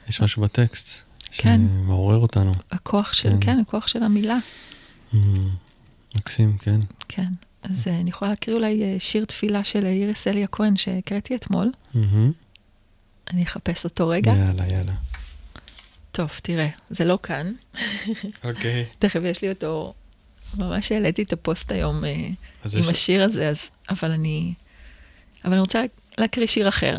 Speaker 2: יש משהו בטקסט כן. שמעורר אותנו.
Speaker 1: הכוח של, כן, הכוח של המילה.
Speaker 2: מקסים, כן.
Speaker 1: כן. אז אה, אני יכולה להקריא אולי אה, שיר תפילה של איריס אליה כהן שהקראתי אתמול. אני אחפש אותו רגע.
Speaker 2: יאללה, יאללה.
Speaker 1: טוב, תראה, זה לא כאן.
Speaker 2: אוקיי.
Speaker 1: תכף יש לי אותו, ממש העליתי את הפוסט היום אה, עם השיר הזה, אז, אבל אני... אבל אני רוצה להקריא שיר אחר.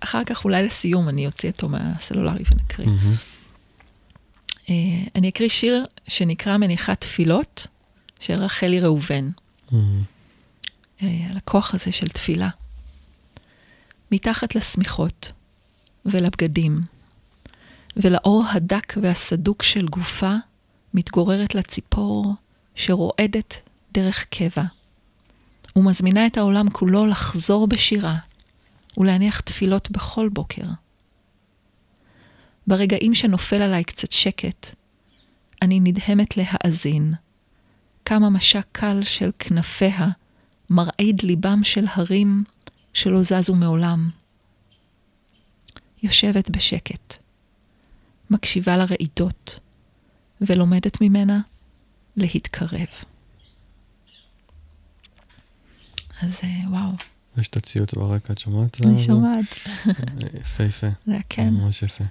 Speaker 1: אחר כך אולי לסיום אני אוציא אותו מהסלולרי ונקריא.
Speaker 2: מהמם.
Speaker 1: אה, אני אקריא שיר שנקרא מניחת תפילות של רחלי ראובן.
Speaker 2: מהמם.
Speaker 1: אה, על הכוח הזה של תפילה. מתחת לשמיכות ולבגדים ולאור הדק והסדוק של גופה מתגוררת לה ציפור שרועדת דרך קבע ומזמינה את העולם כולו לחזור בשירה ולהניח תפילות בכל בוקר. ברגעים שנופל עליי קצת שקט, אני נדהמת להאזין. כמה משק קל של כנפיה מרעיד ליבם של הרים שלא זזו מעולם. יושבת בשקט, מקשיבה לרעידות, ולומדת ממנה להתקרב. אז אה, וואו,
Speaker 2: יש את הציוץ ברקע, את שומעת?
Speaker 1: אני? שומעת.
Speaker 2: יפהפה.
Speaker 1: זה היה כן,
Speaker 2: ממש יפה.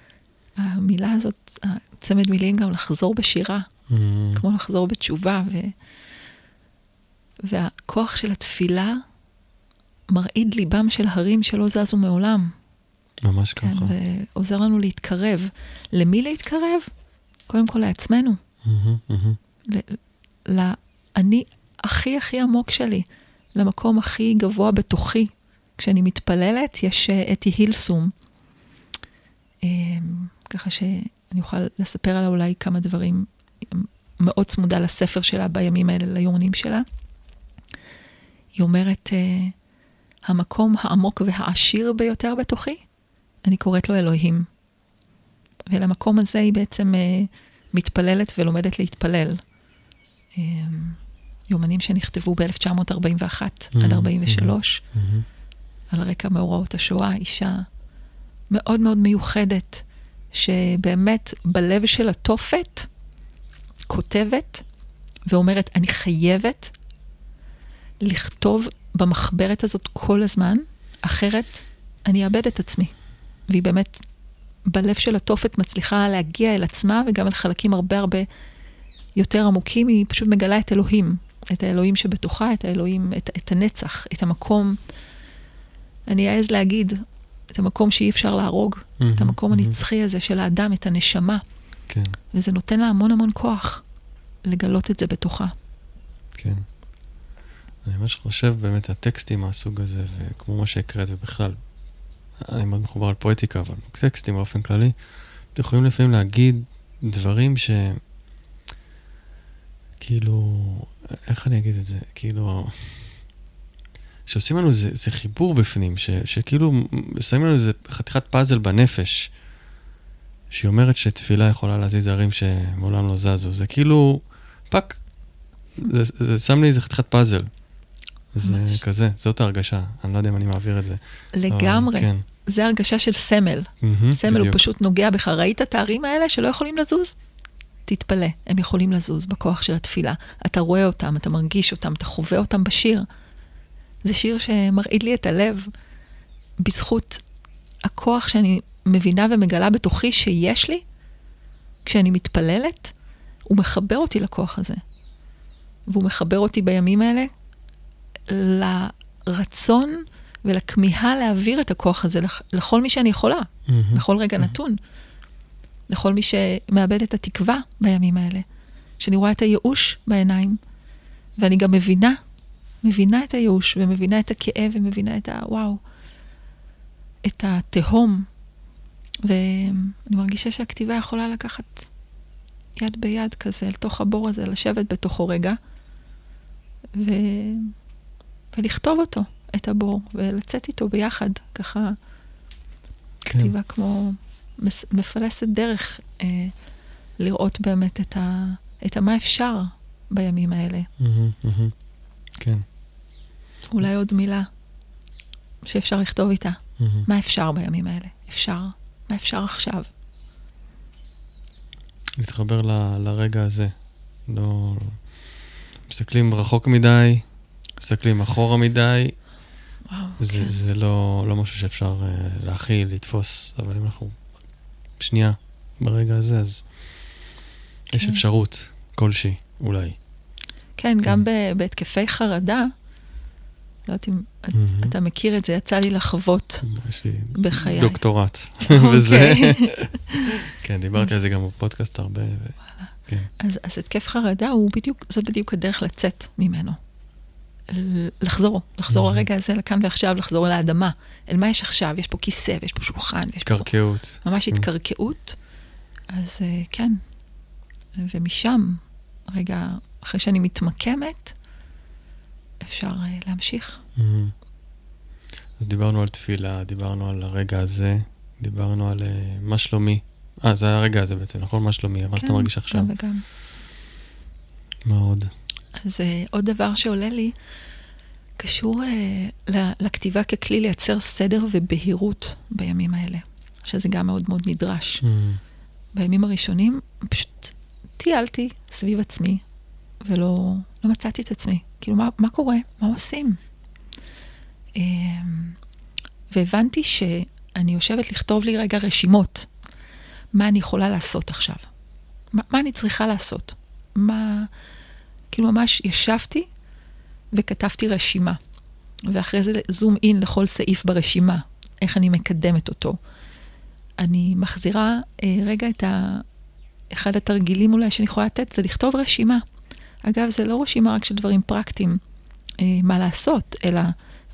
Speaker 1: המילה הזאת, הצמד מילים גם לחזור בשירה,
Speaker 2: מהמם.
Speaker 1: כמו לחזור בתשובה, ו... והכוח של התפילה מרעיד ליבם של הרים שלא זזו מעולם.
Speaker 2: ממש
Speaker 1: כן,
Speaker 2: ככה.
Speaker 1: ועוזר לנו להתקרב. למי להתקרב? קודם כל לעצמנו,
Speaker 2: מהמם.
Speaker 1: ל- לאני הכי הכי עמוק שלי, למקום הכי גבוה בתוכי. כשאני מתפללת, יש אה, אתי הילסום, אה, ככה שאני אוכל לספר עליה אולי כמה דברים, מאוד צמודה לספר שלה בימים האלה, ליומנים שלה. היא אומרת, אה, המקום העמוק והעשיר ביותר בתוכי, אני קוראת לו אלוהים. ולמקום הזה היא בעצם אה, מתפללת ולומדת להתפלל. אה, יומנים שנכתבו ב-1941 עד
Speaker 2: Mhm,
Speaker 1: 43,
Speaker 2: מהמם.
Speaker 1: על רקע מאורעות השואה, אישה מאוד מאוד מיוחדת, שבאמת בלב של התופת כותבת ואומרת, אני חייבת לכתוב במחברת הזאת כל הזמן, אחרת אני אאבד את עצמי. והיא באמת בלב של התופת מצליחה להגיע אל עצמה וגם אל חלקים הרבה הרבה יותר עמוקים, היא פשוט מגלה את אלוהים, את האלוהים שבתוכה, את האלוהים, את, את הנצח, את המקום, אני אעז להגיד, את המקום שאי אפשר להרוג, את
Speaker 2: מהמם,
Speaker 1: המקום
Speaker 2: מהמם.
Speaker 1: הנצחי הזה של האדם, את הנשמה,
Speaker 2: כן,
Speaker 1: וזה נותן לה המון המון כוח לגלות את זה בתוכה.
Speaker 2: כן. אני ממש חושב באמת הטקסטים מהסוג הזה, וכמו מה שהקראת, ובכלל, אני מאוד מחובר על פואטיקה, אבל טקסטים באופן כללי, אתם יכולים לפעמים להגיד דברים ש... כאילו, איך אני אגיד את זה? כאילו, שעושים לנו איזה, איזה חיבור בפנים, ש, שכאילו שמים לנו איזה חתיכת פאזל בנפש, שהיא אומרת שתפילה יכולה להזיז הרים שמעולם לא זזו. זה כאילו, fuck, זה, זה שם לי איזה חתיכת פאזל. זה
Speaker 1: ממש.
Speaker 2: כזה, זאת ההרגשה, אני לא יודע אם אני מעביר את זה. אבל
Speaker 1: לגמרי.
Speaker 2: כן.
Speaker 1: זה הרגשה של סמל.
Speaker 2: מהמם,
Speaker 1: סמל הוא
Speaker 2: בדיוק.
Speaker 1: פשוט נוגע בך. ראית את הערים האלה שלא יכולים לזוז? תתפלא, הם יכולים לזוז בכוח של התפילה. אתה רואה אותם, אתה מרגיש אותם, אתה חווה אותם בשיר. זה שיר שמרעיד לי את הלב בזכות הכוח שאני מבינה ומגלה בתוכי שיש לי, כשאני מתפללת, הוא מחבר אותי לכוח הזה. והוא מחבר אותי בימים האלה לרצון ולכמיהה להעביר את הכוח הזה לכ- לכל מי שאני יכולה,
Speaker 2: מהמם.
Speaker 1: בכל רגע
Speaker 2: מהמם.
Speaker 1: נתון. לכל מי שמאבד את התקווה בימים האלה. שאני רואה את הייאוש בעיניים, ואני גם מבינה, מבינה את הייאוש, ומבינה את הכאב, ומבינה את ה... וואו, את התהום. ואני מרגישה שהכתיבה יכולה לקחת יד ביד כזה, אל תוך הבור הזה, לשבת בתוכו רגע, ו... ולכתוב אותו, את הבור, ולצאת איתו ביחד, ככה
Speaker 2: כן.
Speaker 1: כתיבה כמו מפלסת דרך אה, לראות באמת את, ה, את המה אפשר בימים האלה.
Speaker 2: מהמם, מהמם. כן.
Speaker 1: אולי עוד מילה שאפשר לכתוב איתה.
Speaker 2: מהמם.
Speaker 1: מה אפשר בימים האלה? אפשר. מה אפשר עכשיו?
Speaker 2: להתחבר ל, לרגע הזה. לא... מסתכלים רחוק מדי, מסתכלים אחורה מדי,
Speaker 1: וואו,
Speaker 2: זה,
Speaker 1: כן.
Speaker 2: זה לא, לא משהו שאפשר uh, להכיל, לתפוס, אבל אם אנחנו שנייה ברגע הזה, אז יש
Speaker 1: כן.
Speaker 2: אפשרות כלשהי, אולי.
Speaker 1: כן, גם ב- בהתקפי חרדה, לא יודעת אם. אתה מכיר את זה, יצא לי לחוות
Speaker 2: יש לי
Speaker 1: בחיי.
Speaker 2: דוקטורט
Speaker 1: אוקיי.
Speaker 2: וזה. כן, דיברתי על זה גם בפודקאסט הרבה. ו- כן.
Speaker 1: אז, אז התקף חרדה הוא בדיוק, זאת בדיוק הדרך לצאת ממנו. לחזור, לחזור
Speaker 2: מהמם.
Speaker 1: לרגע הזה, לכאן ועכשיו, לחזור אל האדמה. אל מה יש עכשיו? יש פה כיסא ויש פה שולחן ויש פה
Speaker 2: קרקעות.
Speaker 1: ממש
Speaker 2: Mm.
Speaker 1: התקרקעות. אז אה, כן, ומשם, רגע, אחרי שאני מתמקמת, אפשר אה, להמשיך.
Speaker 2: מהמם. אז דיברנו על תפילה, דיברנו על הרגע הזה, דיברנו על אה, מה שלומי. אה, זה היה הרגע הזה בעצם, נכון? מה שלומי, אבל אתה מרגיש עכשיו.
Speaker 1: גם וגם.
Speaker 2: מה עוד?
Speaker 1: אז אה, עוד דבר שעולה לי, קשור אה, לכתיבה ככלי לייצר סדר ובהירות בימים האלה, שזה גם מאוד מאוד נדרש.
Speaker 2: מהמם.
Speaker 1: בימים הראשונים פשוט טיילתי סביב עצמי, ולא לא מצאתי את עצמי. כאילו, מה, מה קורה? מה עושים? אמ, והבנתי שאני יושבת לכתוב לי רגע רשימות. מה אני יכולה לעשות עכשיו? מה, מה אני צריכה לעשות? מה... כאילו, ממש ישבתי וכתבתי רשימה. ואחרי זה זום אין לכל סעיף ברשימה, איך אני מקדמת אותו. אני מחזירה אה, רגע את ה... אחד התרגילים אולי שאני יכולה לתת זה לכתוב רשימה. אגב, זה לא רשימה רק של דברים פרקטיים, אה, מה לעשות, אלא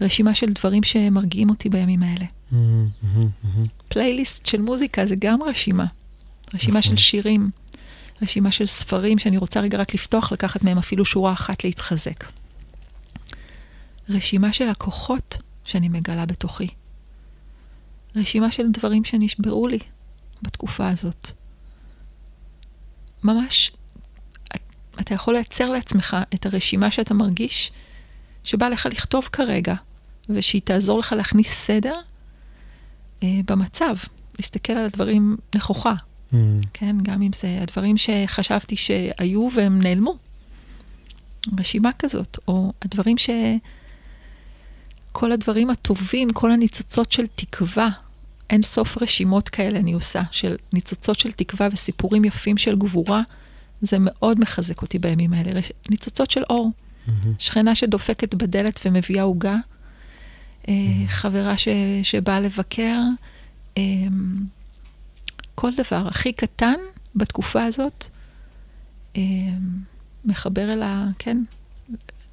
Speaker 1: רשימה של דברים שמרגיעים אותי בימים האלה.
Speaker 2: מהמם, מהמם, מהמם.
Speaker 1: פלייליסט של מוזיקה זה גם רשימה. רשימה
Speaker 2: נכון.
Speaker 1: של שירים, רשימה של ספרים שאני רוצה רגע רק לפתוח, לקחת מהם אפילו שורה אחת להתחזק. רשימה של הכוחות שאני מגלה בתוכי. רשימה של דברים שנשברו לי בתקופה הזאת. ממש, את- אתה יכול לייצר לעצמך את הרשימה שאתה מרגיש שבא לך לכתוב כרגע, ושהיא תעזור לך להכניס סדר אה, במצב, להסתכל על הדברים נכוחה,
Speaker 2: מהמם.
Speaker 1: כן? גם אם זה הדברים שחשבתי שהיו והם נעלמו. רשימה כזאת, או הדברים ש... כל הדברים הטובים, כל הניצוצות של תקווה, אין סוף רשימות כאלה אני עושה, של ניצוצות של תקווה וסיפורים יפים של גבורה, זה מאוד מחזק אותי בימים האלה. רש- ניצוצות של אור,
Speaker 2: מהמם.
Speaker 1: שכנה שדופקת בדלת ומביאה עוגה, אה, חברה ש, שבאה לבקר, אה, כל דבר הכי קטן בתקופה הזאת, אה, מחבר אל ה... כן,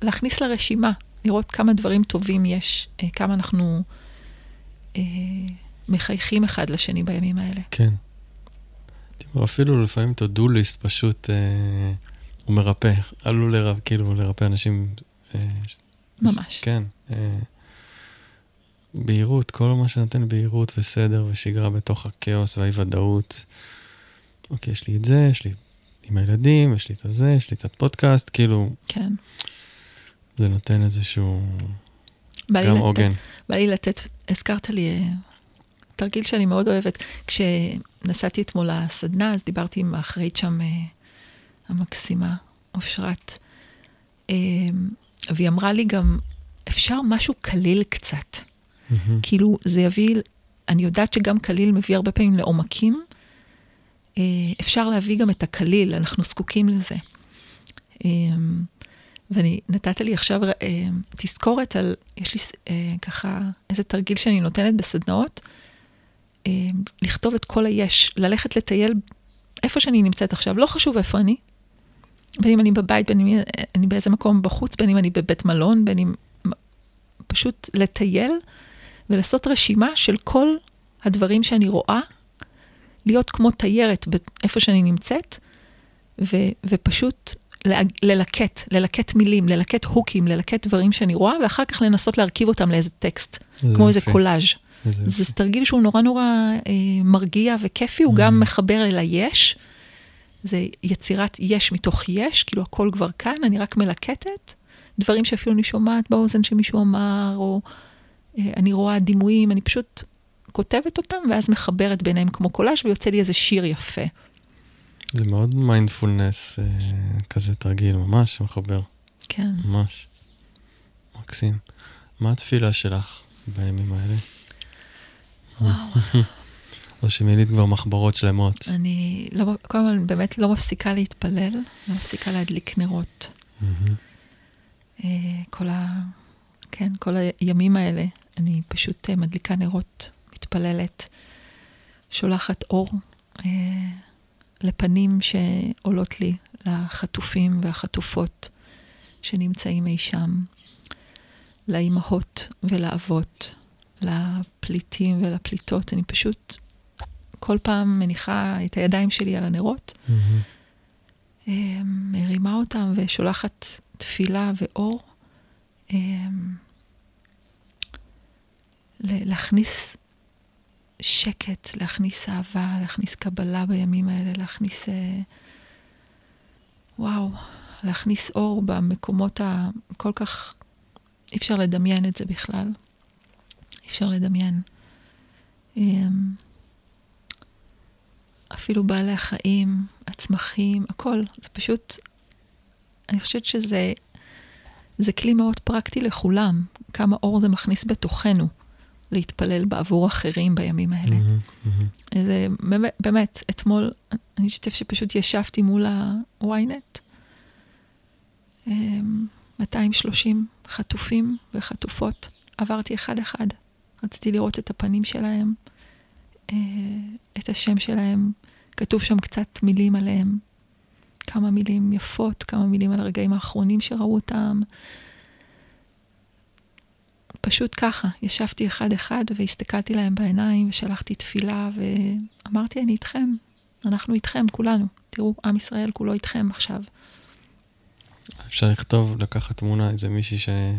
Speaker 1: להכניס לרשימה, לראות כמה דברים טובים יש, אה, כמה אנחנו אה, מחייכים אחד לשני בימים האלה.
Speaker 2: כן. תראו, אפילו לפעמים do list פשוט אה, הוא מרפא, עלול לרפא, כאילו לרפא אנשים. אה,
Speaker 1: ממש.
Speaker 2: כן. אה, בהירות, כל מה שנותן בהירות וסדר ושגרה בתוך הכאוס והאי-ודאות. אוקיי, יש לי את זה, יש לי עם הילדים, יש לי את הזה, יש לי את הפודקאסט, כאילו,
Speaker 1: כן.
Speaker 2: זה נותן איזשהו גם עוגן.
Speaker 1: בא לי לתת, הזכרת לי אה, תרגיל שאני מאוד אוהבת. כשנסעתי אתמול לסדנה, אז דיברתי עם האחראית שם, אה, המקסימה, אושרת, אה, והיא אמרה לי גם, אפשר משהו קליל קצת.
Speaker 2: מהמם.
Speaker 1: כאילו, זה יביא, אני יודעת שגם קליל מביא הרבה פעמים לעומקים. אה, אפשר להביא גם את הקליל, אנחנו זקוקים לזה. אה, ואני, נתת לי עכשיו אה, תזכורת על, יש לי אה, ככה איזה תרגיל שאני נותנת בסדנאות, לכתוב את כל היש, ללכת לטייל איפה שאני נמצאת עכשיו, לא חשוב איפה אני, בין אם אני בבית, בין אם אני באיזה מקום בחוץ, בין אם אני בבית מלון, בין אם... פשוט לטייל ולעשות רשימה של כל הדברים שאני רואה, להיות כמו תיירת איפה שאני נמצאת, ו, ופשוט ללקט, ללקט מילים, ללקט הוקים, ללקט דברים שאני רואה, ואחר כך לנסות להרכיב אותם לאיזה טקסט, כמו איזה קולאז'.
Speaker 2: איזה
Speaker 1: זה. תרגיל שהוא נורא נורא אה, מרגיע וכיפי, הוא
Speaker 2: Mm.
Speaker 1: גם מחבר אל היש. זה יצירת יש מתוך יש, כאילו הכל כבר כאן, אני רק מלקטת. דברים שאפילו אני שומעת באוזן שמישהו אמר, או אני רואה דימויים, אני פשוט כותבת אותם, ואז מחברת ביניהם כמו קולאז' ויוצא לי איזה שיר יפה.
Speaker 2: זה מאוד מיינדפולנס אה, כזה תרגיל, ממש מחבר,
Speaker 1: כן.
Speaker 2: ממש. מקסים. מה התפילה שלך בימים האלה?
Speaker 1: וואו.
Speaker 2: או שמילאת כבר מחברות שלמות.
Speaker 1: אני לא, קודם כל, באמת לא מפסיקה להתפלל, לא מפסיקה להדליק נרות. אה, כל כן, כל הימים האלה, אני פשוט אה, מדליקה נרות, מתפללת, שולחת אור אה, לפנים שעולות לי, לחטופים והחטופות שנמצאים אי שם, לאימהות ולאבות, לפליטים ולפליטות. אני פשוט כל פעם מניחה את הידיים שלי על הנרות, mm-hmm. מרימה אותם ושולחת תפילה ואור. אמ, להכניס שקט, להכניס אהבה, להכניס קבלה בימים האלה, להכניס... אה, וואו, להכניס אור במקומות הכל כך... אי אפשר לדמיין את זה בכלל. אי אפשר לדמיין. אמ, אפילו בעלי החיים, הצמחים, הכל. זה פשוט... אני חושבת שזה זה כלי מאוד פרקטי לכולם, כמה אור זה מכניס בתוכנו להתפלל בעבור אחרים בימים האלה. Mm-hmm, mm-hmm. זה באמת, באמת, אתמול, אני אשתף שפשוט ישבתי מול ה-ynet, 230 אמ, חטופים וחטופות, עברתי אחד-אחד, רציתי לראות את הפנים שלהם, אה, את השם שלהם, כתוב שם קצת מילים עליהם. כמה מילים יפות, כמה מילים על הרגעים האחרונים שראו אותם. פשוט ככה, ישבתי אחד-אחד והסתכלתי להם בעיניים ושלחתי תפילה ואמרתי, אני איתכם, אנחנו איתכם, כולנו. תראו, עם ישראל כולו איתכם עכשיו.
Speaker 2: אפשר לכתוב, לקחת תמונה, איזה מישהי שאני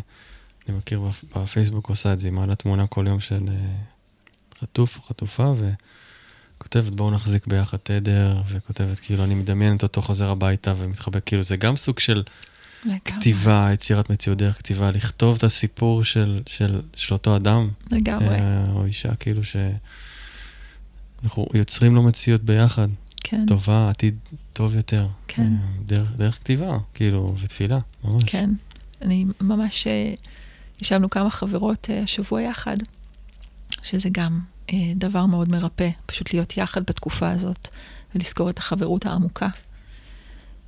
Speaker 2: מכיר בפייסבוק עושה את זה, היא מעלה תמונה כל יום של אה, חטוף או חטופה, ו... כותבת בואו נחזיק ביחד תדר, וכותבת כאילו אני מדמיינת אותו חוזר הביתה ומתחבק, כאילו זה גם סוג של לגמרי. כתיבה, יצירת מציאות דרך כתיבה, לכתוב את הסיפור של, של, של אותו אדם.
Speaker 1: לגמרי. אה,
Speaker 2: או אישה, כאילו שאנחנו יוצרים לו מציאות ביחד.
Speaker 1: כן.
Speaker 2: טובה, עתיד טוב יותר.
Speaker 1: כן. אה,
Speaker 2: דרך, דרך כתיבה, כאילו, ותפילה, ממש.
Speaker 1: כן. אני ממש, אה, ישבנו כמה חברות השבוע יחד, שזה גם אה, דבר מאוד מרפא, פשוט להיות יחד בתקופה הזאת ולזכור את החברות העמוקה.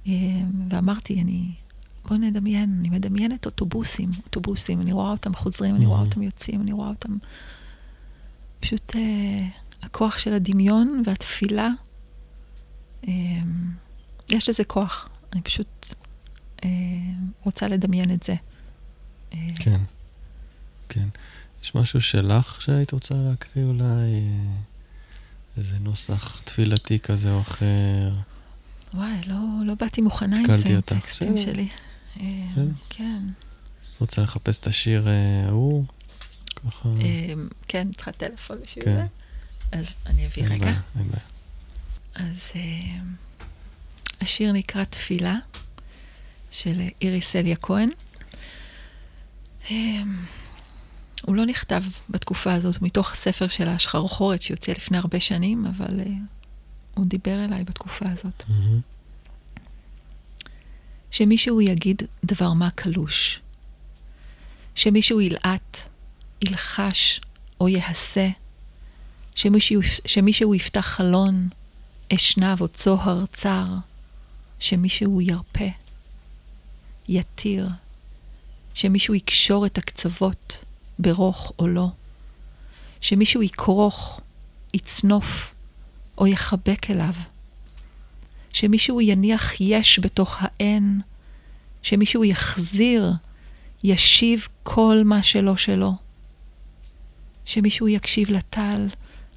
Speaker 1: אה, ואמרתי, אני, בוא נדמיין, אני מדמיינת אוטובוסים, אוטובוסים, אני רואה אותם חוזרים, אני רואה mm-hmm. אותם יוצאים, אני רואה אותם... פשוט אה, הכוח של הדמיון והתפילה, אה, יש לזה כוח. אני פשוט אה, רוצה לדמיין את זה.
Speaker 2: אה, כן, כן. יש משהו שלך שהיית רוצה להקריא אולי? איזה נוסח תפילתי כזה או אחר?
Speaker 1: וואי, לא, לא באתי מוכנה עם זה, עם טקסטים שלי. אה, כן.
Speaker 2: רוצה לחפש את השיר אה, ההוא? ככה...
Speaker 1: כן, צריכה טלפון בשביל כן. זה. אז אני אביא רגע. אז השיר נקרא תפילה, של איריס אליה כהן. הוא לא נכתב בתקופה הזאת מתוך הספר של השחרחורת שיוצא לפני הרבה שנים, אבל הוא דיבר אליי בתקופה הזאת. Mm-hmm. שמישהו יגיד דבר מה קלוש, שמישהו ילעט, ילחש או יהסה, שמישהו, שמישהו יפתח חלון, אשנב או צוהר צר, שמישהו ירפה, יתיר, שמישהו יקשור את הקצוות, ברוך או לא. שמישהו יכרוך, יצנוף או יחבק אליו. שמישהו יניח יש בתוך האין. שמישהו יחזיר, ישיב כל מה שלא שלו. שמישהו יקשיב לטל,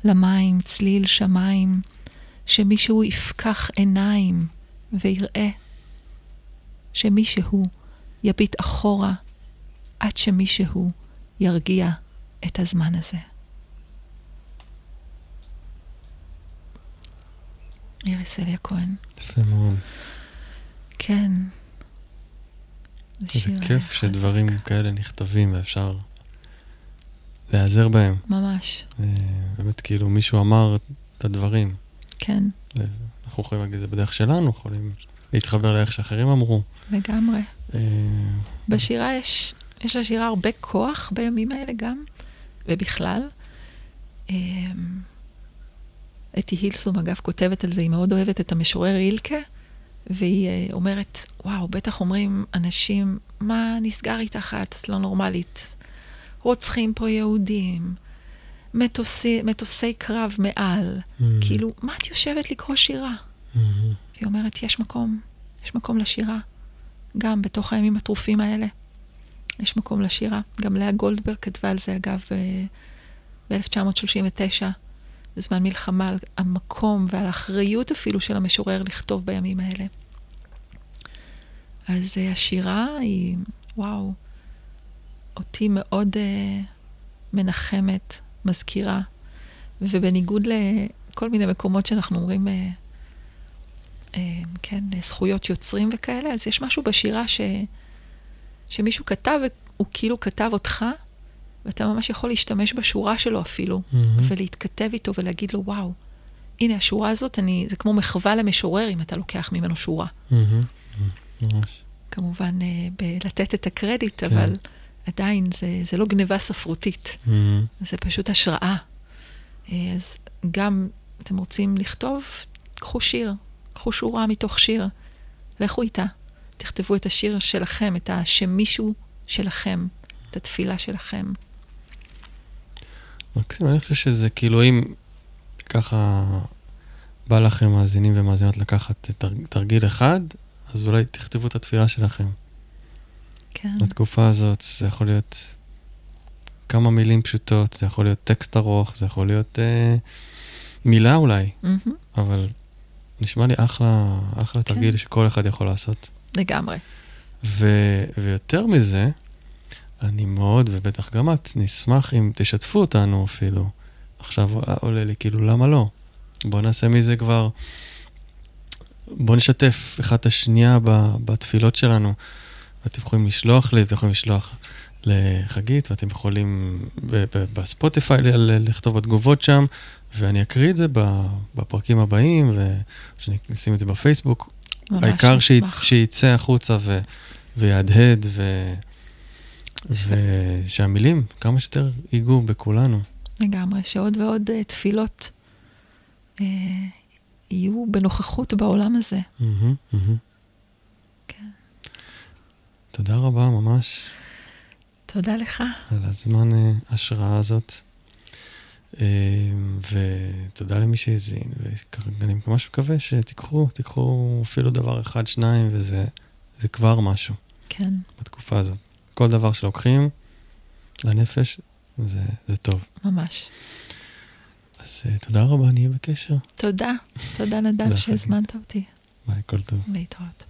Speaker 1: למים, צליל שמיים. שמישהו יפקח עיניים ויראה. שמישהו יביט אחורה עד שמישהו ירגיע את הזמן הזה. איריס אליה כהן.
Speaker 2: יפה מאוד.
Speaker 1: כן.
Speaker 2: איזה כיף שדברים חזק. כאלה נכתבים ואפשר להיעזר בהם.
Speaker 1: ממש.
Speaker 2: באמת, כאילו, מישהו אמר את הדברים.
Speaker 1: כן.
Speaker 2: אנחנו יכולים להגיד את זה בדרך שלנו, יכולים להתחבר לאיך שאחרים אמרו.
Speaker 1: לגמרי. אה, בשירה יש יש לשירה הרבה כוח בימים האלה גם, ובכלל. אתי הילסום, אגב, כותבת על זה, היא מאוד אוהבת את המשורר אילקה, והיא אה, אומרת, וואו, בטח אומרים אנשים, מה נסגר איתך את לא נורמלית? רוצחים פה יהודים, מטוסי, מטוסי קרב מעל.
Speaker 2: Mm.
Speaker 1: כאילו, מה את יושבת לקרוא שירה?
Speaker 2: Mm-hmm.
Speaker 1: והיא אומרת, יש מקום, יש מקום לשירה. גם בתוך הימים הטרופים האלה, יש מקום לשירה. גם לאה גולדברג כתבה על זה, אגב, ב-1939, בזמן מלחמה, על המקום ועל האחריות אפילו של המשורר לכתוב בימים האלה. אז uh, השירה היא, וואו, אותי מאוד uh, מנחמת, מזכירה, ובניגוד לכל מיני מקומות שאנחנו אומרים, uh, uh, כן, זכויות יוצרים וכאלה, אז יש משהו בשירה ש, שמישהו כתב, הוא כאילו כתב אותך, ואתה ממש יכול להשתמש בשורה שלו אפילו,
Speaker 2: Mm-hmm.
Speaker 1: ולהתכתב איתו ולהגיד לו, וואו, הנה השורה הזאת, אני, זה כמו מחווה למשורר אם אתה לוקח ממנו שורה.
Speaker 2: Mm-hmm. ממש.
Speaker 1: כמובן, אה, בלתת את הקרדיט,
Speaker 2: כן.
Speaker 1: אבל עדיין זה, זה לא גניבה ספרותית,
Speaker 2: Mm-hmm.
Speaker 1: זה פשוט השראה. אה, אז גם אתם רוצים לכתוב, קחו שיר, קחו שורה מתוך שיר, לכו איתה, תכתבו את השיר שלכם, את השמישהו שלכם, את התפילה שלכם.
Speaker 2: מקסים, אני חושב שזה כאילו אם ככה בא לכם מאזינים ומאזינות לקחת תר- תרגיל אחד, אז אולי תכתבו את התפילה שלכם.
Speaker 1: כן,
Speaker 2: בתקופה הזאת זה יכול להיות כמה מילים פשוטות, זה יכול להיות טקסט ארוך, זה יכול להיות אה, מילה אולי,
Speaker 1: מהמם,
Speaker 2: אבל נשמע לי אחלה, אחלה
Speaker 1: כן.
Speaker 2: תרגיל שכל אחד יכול לעשות.
Speaker 1: לגמרי.
Speaker 2: ו, ויותר מזה, אני מאוד, ובטח גם את, נשמח אם תשתפו אותנו אפילו. עכשיו עולה לי, כאילו, למה לא? בואו נעשה מזה כבר... בואו נשתף אחד את השנייה בתפילות שלנו. ואתם יכולים לשלוח לי, אתם יכולים לשלוח לחגית, ואתם יכולים בספוטיפיי לכתוב בתגובות שם, ואני אקריא את זה בפרקים הבאים, ושנשים את זה בפייסבוק. העיקר. שיצא החוצה ו... ויהדהד, ו... ושהמילים כמה שיותר ייגעו בכולנו.
Speaker 1: לגמרי, שעוד ועוד uh, תפילות uh, יהיו בנוכחות בעולם הזה. כן.
Speaker 2: תודה רבה ממש
Speaker 1: תודה לך.
Speaker 2: על הזמן אה, השראה הזאת. אה, ותודה למי שהאזין, ואני ממש מקווה שתיקחו, תיקחו אפילו דבר אחד, שניים, וזה זה כבר משהו
Speaker 1: כן,
Speaker 2: בתקופה הזאת. כל דבר שלוקחים לנפש, זה, זה טוב.
Speaker 1: ממש.
Speaker 2: אז אה, תודה רבה, נהיה בקשר.
Speaker 1: תודה. תודה, נדב, שהזמנת אותי.
Speaker 2: ביי, כל טוב.
Speaker 1: להתראות.